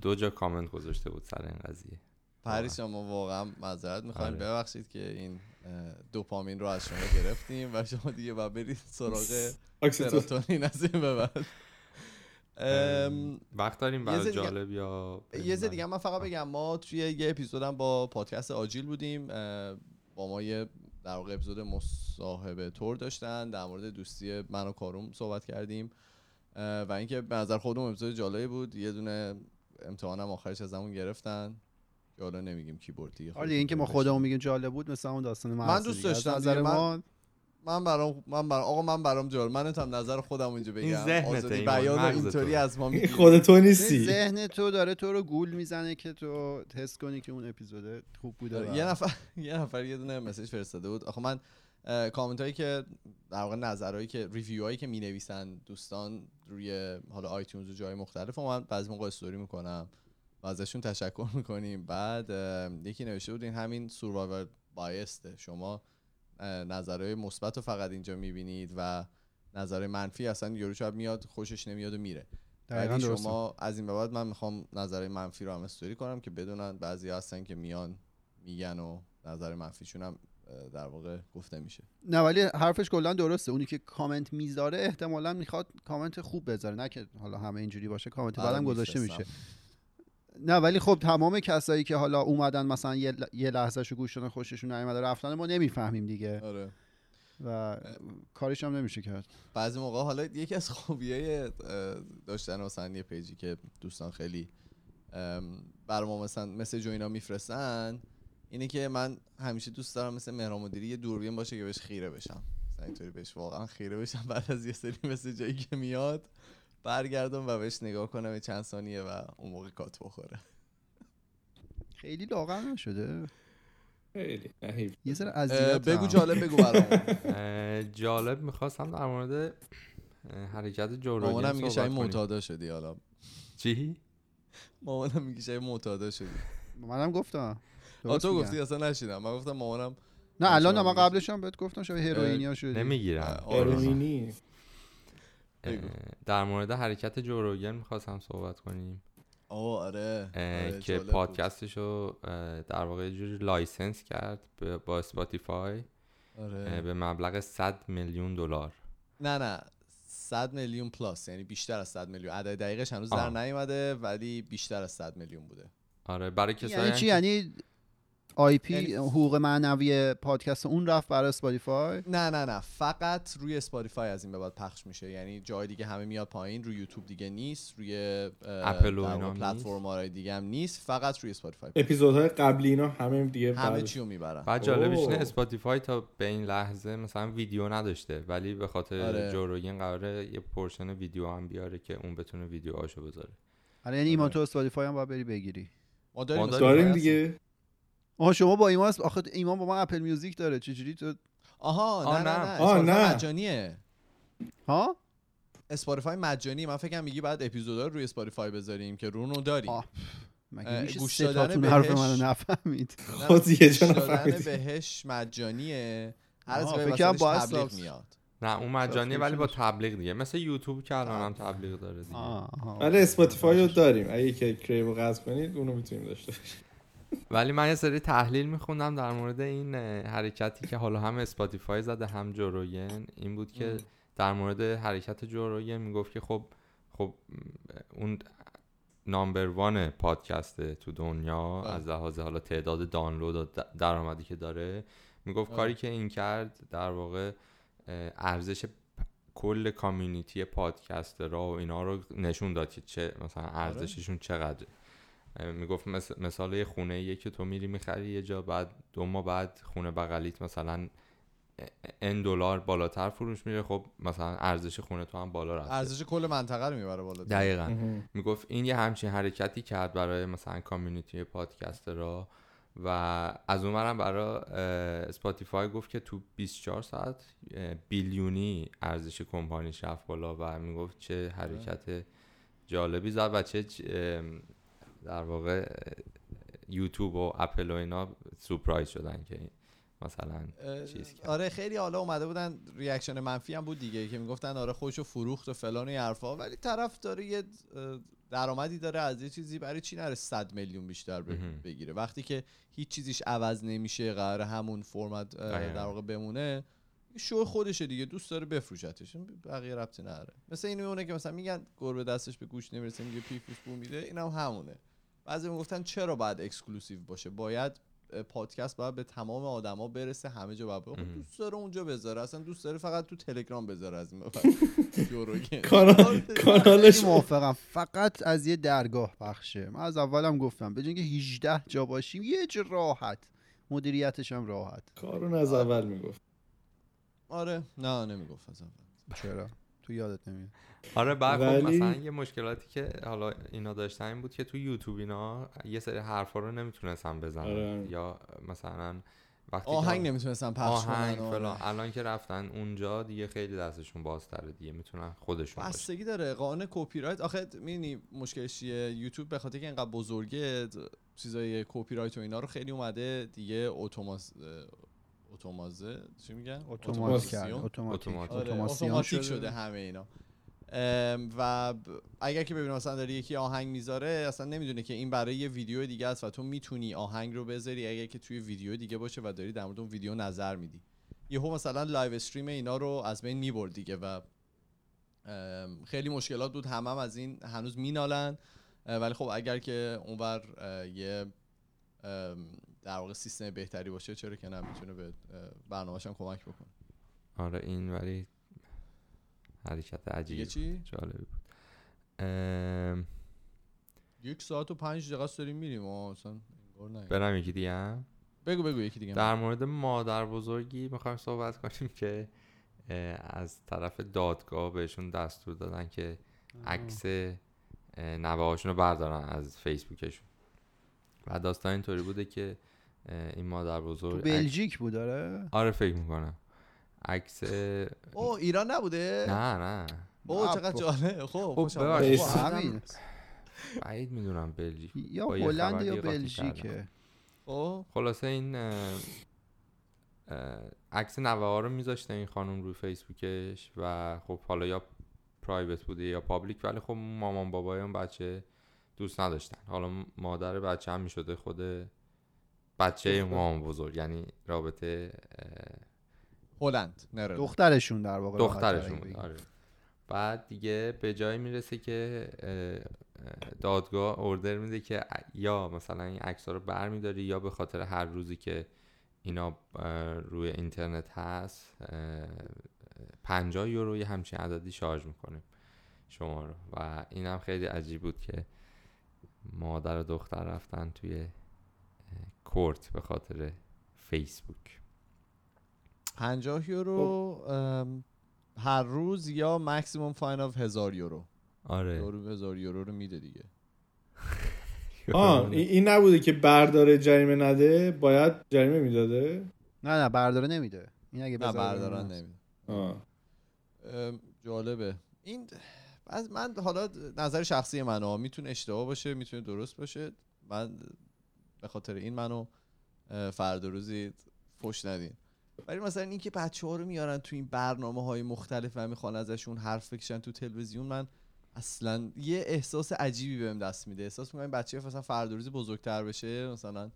دو جا کامنت گذاشته بود سر این قضیه. پریسا ما واقعا معذرت می‌خوایم. آره. ببخشید که این دوپامین رو از شما گرفتیم و شما دیگه باید برید سراغ. سروتونین از این به بعد. ام، وقت داریم برای جالب یا یه ذره دیگه من فقط بگم ما توی یه اپیزودم با پادکست آجیل بودیم با ما یه در واقع اپیزود مصاحبه تور داشتن در مورد دوستی من و کاروم صحبت کردیم. و اینکه به نظر خودم اپیزود جالبی بود. یه دونه امتحانم آخرش ازمون گرفتن. که حالا نمیگیم کی برد دیگه. آره این که ما خودمون میگیم جالب بود مثل اون داستان من دوست داشتم نظر. من- ما من برام من برام آقا من برام جالب. من هم نظر خودم اینجا بگم. این آزادی بیان اینطوری. از ما می‌گیری خود تو نیستی. ذهن تو داره تو رو گول می‌زنه که تو حس کنی که اون اپیزود خوب بوده و- یه نفر یه نفر یه دونه message فرستاده بود. آخه من کامنت هایی که در واقع نظرهایی که review هایی که می نویسن دوستان روی حالا iTunes و جای مختلف و من بعضی موقع استوری می‌کنم و ازشون تشکر می‌کنیم. بعد یکی نوشته بود این همین survivor bias ه. شما نظرهای مثبت رو فقط اینجا می‌بینید و نظر منفی اصلا یارو شاید میاد خوشش نمیاد و میره. دقیقاً ولی. شما از این به بعد من می‌خوام نظر منفی رو هم استوری کنم که بدونن بعضی هستن که میان میگن و نظر منفیشون هم در واقع گفته میشه. نه ولی حرفش کلا درسته. اونی که کامنت می‌ذاره احتمالا می‌خواد کامنت خوب بذاره. نه که حالا همه اینجوری باشه کامنت آره، بعدم گذاشته می‌فرستم. میشه. نه ولی خب تمام کسایی که حالا اومدن مثلا یه, ل... یه لحظهشو گوش دادن خوششون نیومده رفتن ما نمی‌فهمیم دیگه. آره. و کارش هم نمیشه کرد. بعضی موقع حالا یکی از خوبیای داشتن مثلا یه پیجی که دوستان خیلی برای ما مثلا مسیج و اینا میفرستن اینه که من همیشه دوست دارم مثل مهران مدیری یه دوربین باشه که بهش خیره بشم. اینطوری بهش واقعا خیره بشم بعد از یه سری مسیجایی که میاد برگردم و بهش نگاه کنم یه چند ثانیه و اون موقع کات بخوره. خیلی لاغر نشده. خیلی. یه ذره اه، اذیت بگو جالب بگو برام جالب می‌خواستم در مورد حرکت جوروگن مامانم میگه صحبت شاید. معتادا شدی حالا. چی؟ مامانم میگه شاید معتادا شدی. منم گفتم آ تو. گفتی اصلا نشیدم من گفتم مامانم نه الان من گفتی. قبلش هم بهت گفتم شبیه هروئینیا شدی نمی‌گیرم آره. هروئینی بگو. در مورد حرکت جو روگن می‌خواستم صحبت کنیم آه آره, آره، که. پادکستش رو در واقع یه جوری license کرد به- با اسپاتیفای آره. به مبلغ 100 میلیون دلار نه نه 100 میلیون plus یعنی بیشتر از 100 میلیون عدد دقیقش هنوز آه. در نیومده ولی بیشتر از 100 میلیون بوده آره برای کسایی یعنی چی یعنی IP یعنی- حقوق معنوی پادکست اون رفت برای اسپاتیفای؟ نه نه نه. فقط روی اسپاتیفای از این به بعد پخش میشه. یعنی جای دیگه همه میاد پایین روی یوتیوب دیگه نیست روی اپل و پلتفرم های دیگه هم نیست فقط روی اسپاتیفای اپیزودهای قبلی اینا همه دیگه همه بعد- چی رو می‌برن. بعد جالبش اینه. اسپاتیفای تا به این لحظه مثلا ویدیو نداشته ولی به خاطر آره. جو روگن قراره یه portion ویدیو هم بیاره که اون بتونه ویدیوهاشو بذاره. آره یعنی ایمان آره. تو اسپاتیفای هم باید بری بگیری. ما داریم ما داریم هستیم. دیگه آها شما با ایمان آخه ایمان با من اپل میوزیک داره. چجوری تو؟ آها آه، نه نه نه. نه. آه، اسپاتیفای نه. مجانیه. ها؟ اسپاتیفای مجانی. من فکرم میگی بعد اپیزودا رو روی اسپاتیفای بذاریم که رونو داریم آه. مگه اه، میشه گوش دادن تاتون حرف بهش- منو نفهمید؟ خود یه جا نفهمیدی. بهش مجانیه. هر از فکر باید تبلیغ میاد. نه اون مجانیه ولی با. تبلیغ دیگه. مثل یوتیوب که الان هم تبلیغ داره دیگه. آها. ولی اسپاتیفای رو داریم. اگه که کریو قطع کنید اونو می‌تونیم داشته باشیم. ولی من یه سری تحلیل میخوندم در مورد این حرکتی که حالا هم اسپاتیفای زده هم جوروگن این بود که در مورد حرکت جوروگن می‌گفت که خب خب اون نامبر وان پادکسته تو دنیا بله. از لحاظ حالا تعداد دانلود و درآمدی که داره می‌گفت آه. کاری که این کرد در واقع ارزش کل کامیونیتی پادکست را و اینا رو نشون داد که چه مثلا ارزششون چقدر می‌گفت مث... مثال یه خونه یه که تو میری می‌خری یه جا بعد دو ماه بعد خونه بغلیت مثلا n دلار بالاتر فروش میره. خب مثلا ارزش خونه تو هم بالا رفته. ارزش کل منطقه رو می‌بره بالا دقیقا. می‌گفت این یه همچین حرکتی کرد برای مثلا community پادکسترا و از اونورم برای اه، اسپاتیفای گفت که تو 24 ساعت billion ی ارزش کمپانیش رفت بالا و می‌گفت چه حرکت جالبی زد و چه در واقع یوتیوب و اپل و اینا سورپرایز شدن که مثلا چیز کرد. آره خیلی حالا اومده بودن ریاکشن منفی هم بود دیگه که می‌گفتن آره خوشو فروخت و فلان و این حرفا ولی طرف داره یه درآمدی داره از یه چیزی برای چی نره 100 میلیون بیشتر. بگیره وقتی که هیچ چیزیش عوض نمیشه قرار همون فرمت دقیقاً. در واقع بمونه شو خودشه دیگه دوست داره بفروشتش بقیه ربطی نداره مثل این میمونه که مثلا میگن گربه دستش به گوش نمی‌رسه میگه پیفش بو میده اینم همونه بعضی می‌گفتن چرا باید exclusive باشه؟ باید پادکست باید به تمام آدما برسه همه جا باید بره. خب. دوست داره اونجا بذاره. اصلا دوست داره فقط تو تلگرام بذاره از کانالش موافقم. فقط از یه درگاه پخشه. من از اولم گفتم به اینکه 18 جا باشیم یه جا راحت. مدیریتش هم راحت. کارون از اول می‌گفت. آره. نه نمی‌گفت از اول. چرا؟ تو یادت نمیاد. آره بعد خب ولی- مثلا یه مشکلاتی که حالا اینا داشتن این بود که تو یوتیوب اینا یه سری حرفا رو نمی‌تونستن بزنن. آره. یا مثلا وقتی آهنگ نمی‌تونستن پخش آهنگ کنن فلان. آره. الان که رفتن اونجا دیگه خیلی دستشون بازتره دیگه می‌تونن خودشون بستگی داره. قانون کپی رایت آخه می‌دونی مشکلش چیه؟ یوتیوب به خاطر که اینقدر بزرگه چیزای کپی رایت و اینا رو خیلی اومده دیگه اتوماس اتومازه. چی میگن؟ اتوماسیون. اتوماتیک. اتومات. آره، شده همه اینا. و اگر که ببینیم مثلا داره یکی آهنگ می‌ذاره اصلا نمی‌دونه که این برای یه ویدیو دیگه است و تو می‌تونی آهنگ رو بذاری اگر که توی ویدیو دیگه باشه و داری در مورد اون ویدیو نظر میدی. یهو مثلا live stream اینا رو از بین می‌برد دیگه و خیلی مشکلات بود. همه هم از این هنوز مینالن. ولی خب اگر که اونور یه در واقع سیستم بهتری باشه چرا که نه؟ می‌تونه به برنامه‌ش هم کمک بکنه. آره این ولی حرکت عجیبی چی؟ جالبی بود. ام، یک ساعت و پنج دقیقه است داریم میریم. آه، اصلا انگار نه. برم یکی دیگه هم بگو بگو یکی دیگه. در مورد مادر بزرگی می‌خوایم صحبت کنیم که از طرف دادگاه بهشون دستور دادن که عکس نوه هاشون رو بردارن از فیسبوکشون. و داستان اینطوری بوده که این مادر تو بزرگ عکس- بلژیک بود داره آره فکر می‌کنم. عکس او ایران نبوده؟ نه نه. او چقدر خب. جالب خب. اومد. خب، همین. بعید می‌دونم بلژیک یا هلند یا بلژیکه. خب خلاصه این عکس نوه ها رو میذاشته این خانم روی فیسبوکش و خب حالا یا پرایوت بوده یا پابلیک ولی خب مامان بابای اون بچه دوست نداشتن. حالا مادر بچه هم می‌شده خود بچه مامان بزرگ یعنی رابطه هلند نره دخترشون در واقع دخترشون. آره. بعد دیگه به جایی می‌رسه که اه، اه، دادگاه اوردر میده که یا مثلا این عکس رو برمیداری یا به خاطر هر روزی که اینا روی اینترنت هست اه، 50 یورو یه همچین عددی شارژ می‌کنیم شما رو. و این هم خیلی عجیب بود که مادر و دختر رفتن توی court به خاطر فیسبوک. 50 یورو هر روز یا maximum fine of هزار یورو. آره. یورو هزار یورو رو میده دیگه. آه این نبوده که برداره جریمه نده باید جریمه می‌داده؟ نه نه برداره نمیده. این اگه نه هست. نمیده. جالبه. این از من حالا نظر شخصی منو می‌تونه اشتباه باشه می‌تونه درست باشه. من به خاطر این منو فردا روزی فش ندین. ولی مثلا اینکه بچه ها رو میارن تو این برنامه های مختلف و می‌خوان ازشون حرف بکشن تو تلویزیون من اصلا یه احساس عجیبی بهم دست میده. احساس می‌کنم بچه مثلا فردا روزی بزرگتر بشه مثلا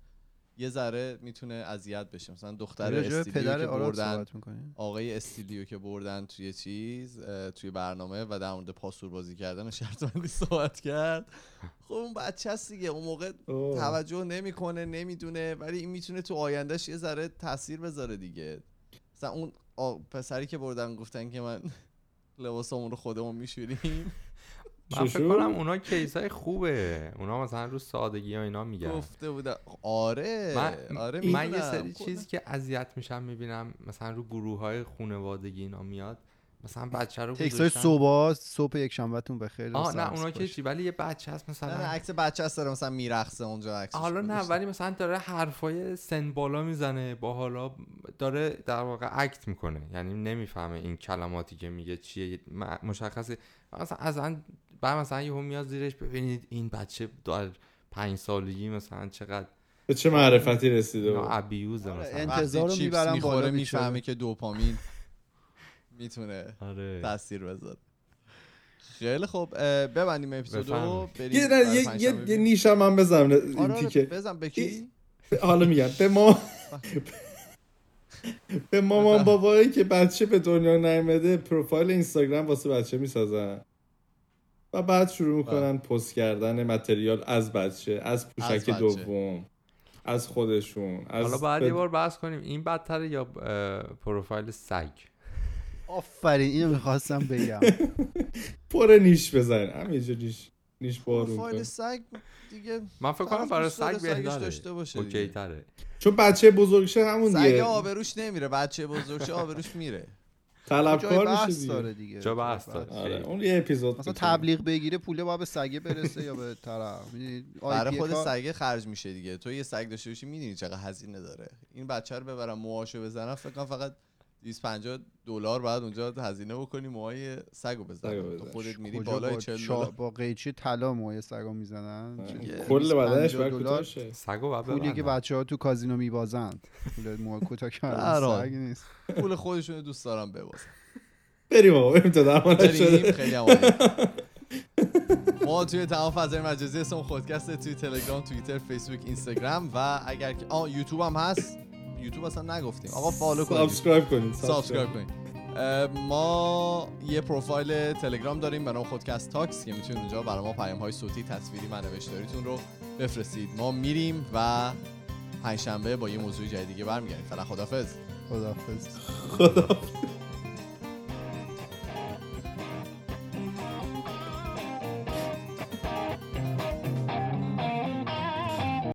یه ذره می‌تونه اذیت بشه. مثلا دختر استیلیو که بردن؟ آقای استیلیو که بردن توی چیز توی برنامه و در مورد پاسور بازی کردن و شرط صحبت کرد. خب اون بچه هست دیگه. اون موقع اوه. توجه نمی‌کنه نمی‌دونه ولی این می‌تونه تو آیندهش یه ذره تاثیر بذاره دیگه. مثلا اون آ- پسری که بردن گفتن که من لباسمون رو خودمون میشوریم. من فکر؟ کنم اونا کیس های خوبه اونا مثلا رو سادگی ها اینا میگن گفته بودن آره من, آره من یه. سری. چیزی که اذیت میشم می‌بینم مثلا رو گروه های خونوادگی اینا میاد مثلا بچه رو تکس های گذاشتن- صبح صبح یک شنبهتون بخیر آه نه اونا که. چی ولی یه بچه هست مثلا نه عکس بچه هست داره مثلا میرقصه اونجا عکسش حالا نه. ولی مثلا داره حرفای سن بالا می‌زنه با حالا داره در واقع اکت می‌کنه یعنی نمی‌فهمه این کلماتی که میگه چیه مشخصه مثلا از بعد مثلا یهو میاد زیرش ببینید این بچه در پنج سالگی مثلا چقدر به چه معرفتی رسیده بود؟ ابیوزه آره، مثلا. انتظار رو می‌خوره بالا می‌فهمه. که دوپامین می‌تونه آره. تاثیر بذاره. خیلی خوب. اه، ببندیم اپیزودو. بریم یه, یه, یه. نیشم من بزنم این آره آره تیکه. بزن به کی؟ حالا میگم. به ما به مامان. بابایی که بچه به دنیا نیامده پروفایل اینستاگرام واسه بچه می‌سازن. و بعد شروع می‌کنن پست کردن متریال از بچه از پوشک بچه. دوم از خودشون از حالا بعد یه بار بحث کنیم این بدتره یا پروفایل سگ؟ آفرین اینو می‌خواستم بگم. پر نیش بزن همینجا نیش نیش بارون پروفایل سگ دیگه من فکر کنم برای سگ بهتره. داشته باشه اوکی. تره. چون بچه بزرگ شه همون سگ دیگه. آبروش نمیره بچه بزرگ شه آبروش میره. طلبکار میشه بحث دیگه داره دیگه جا بحث داره. آره. اون یه اپیزود مثلا. تبلیغ بگیره پوله باید به سگه برسه یا به طرف می‌دونی؟ برای خود سگه خرج میشه دیگه تو یه سگ داشته باشی می‌دونی چقدر هزینه داره این بچه رو ببرم موهاشو بزنم فکر کنم فقط 250 دلار بعد اونجا هزینه بکنی موهای سگو بزنی سگو تو. خودت میری بالای با 40 چا- دلار با قیچی طلا موی سگا می‌زنن. کل بدنش 250 باید دلار سگو باید پولی که ببندن. بچه ها تو کازینو میبازن پول موی کوتاه کردن. سگ نیست پول خودشون رو دوست دارم ببازن بریم آقا بریم تا درمان بریم شده خیلی. ما توی تمام فضای مجازی اسم خودکست توی تلگرام توییتر فیسبوک اینستاگرام و اگر که آه یوتیوب هم هست یوتیوب اصلا نگفتیم. آقا فالو کنید. سابسکرایب کنید سابسکرایب کنید. ما یه پروفایل تلگرام داریم به نام خودکست تاکس که می‌تونید اونجا برای ما پیام های صوتی تصویری و نوشتاریتون رو بفرستید. ما میریم و پنجشنبه با یه موضوع جدید دیگه برمیگردیم. فعلا خدافظ خداحافظ. خدا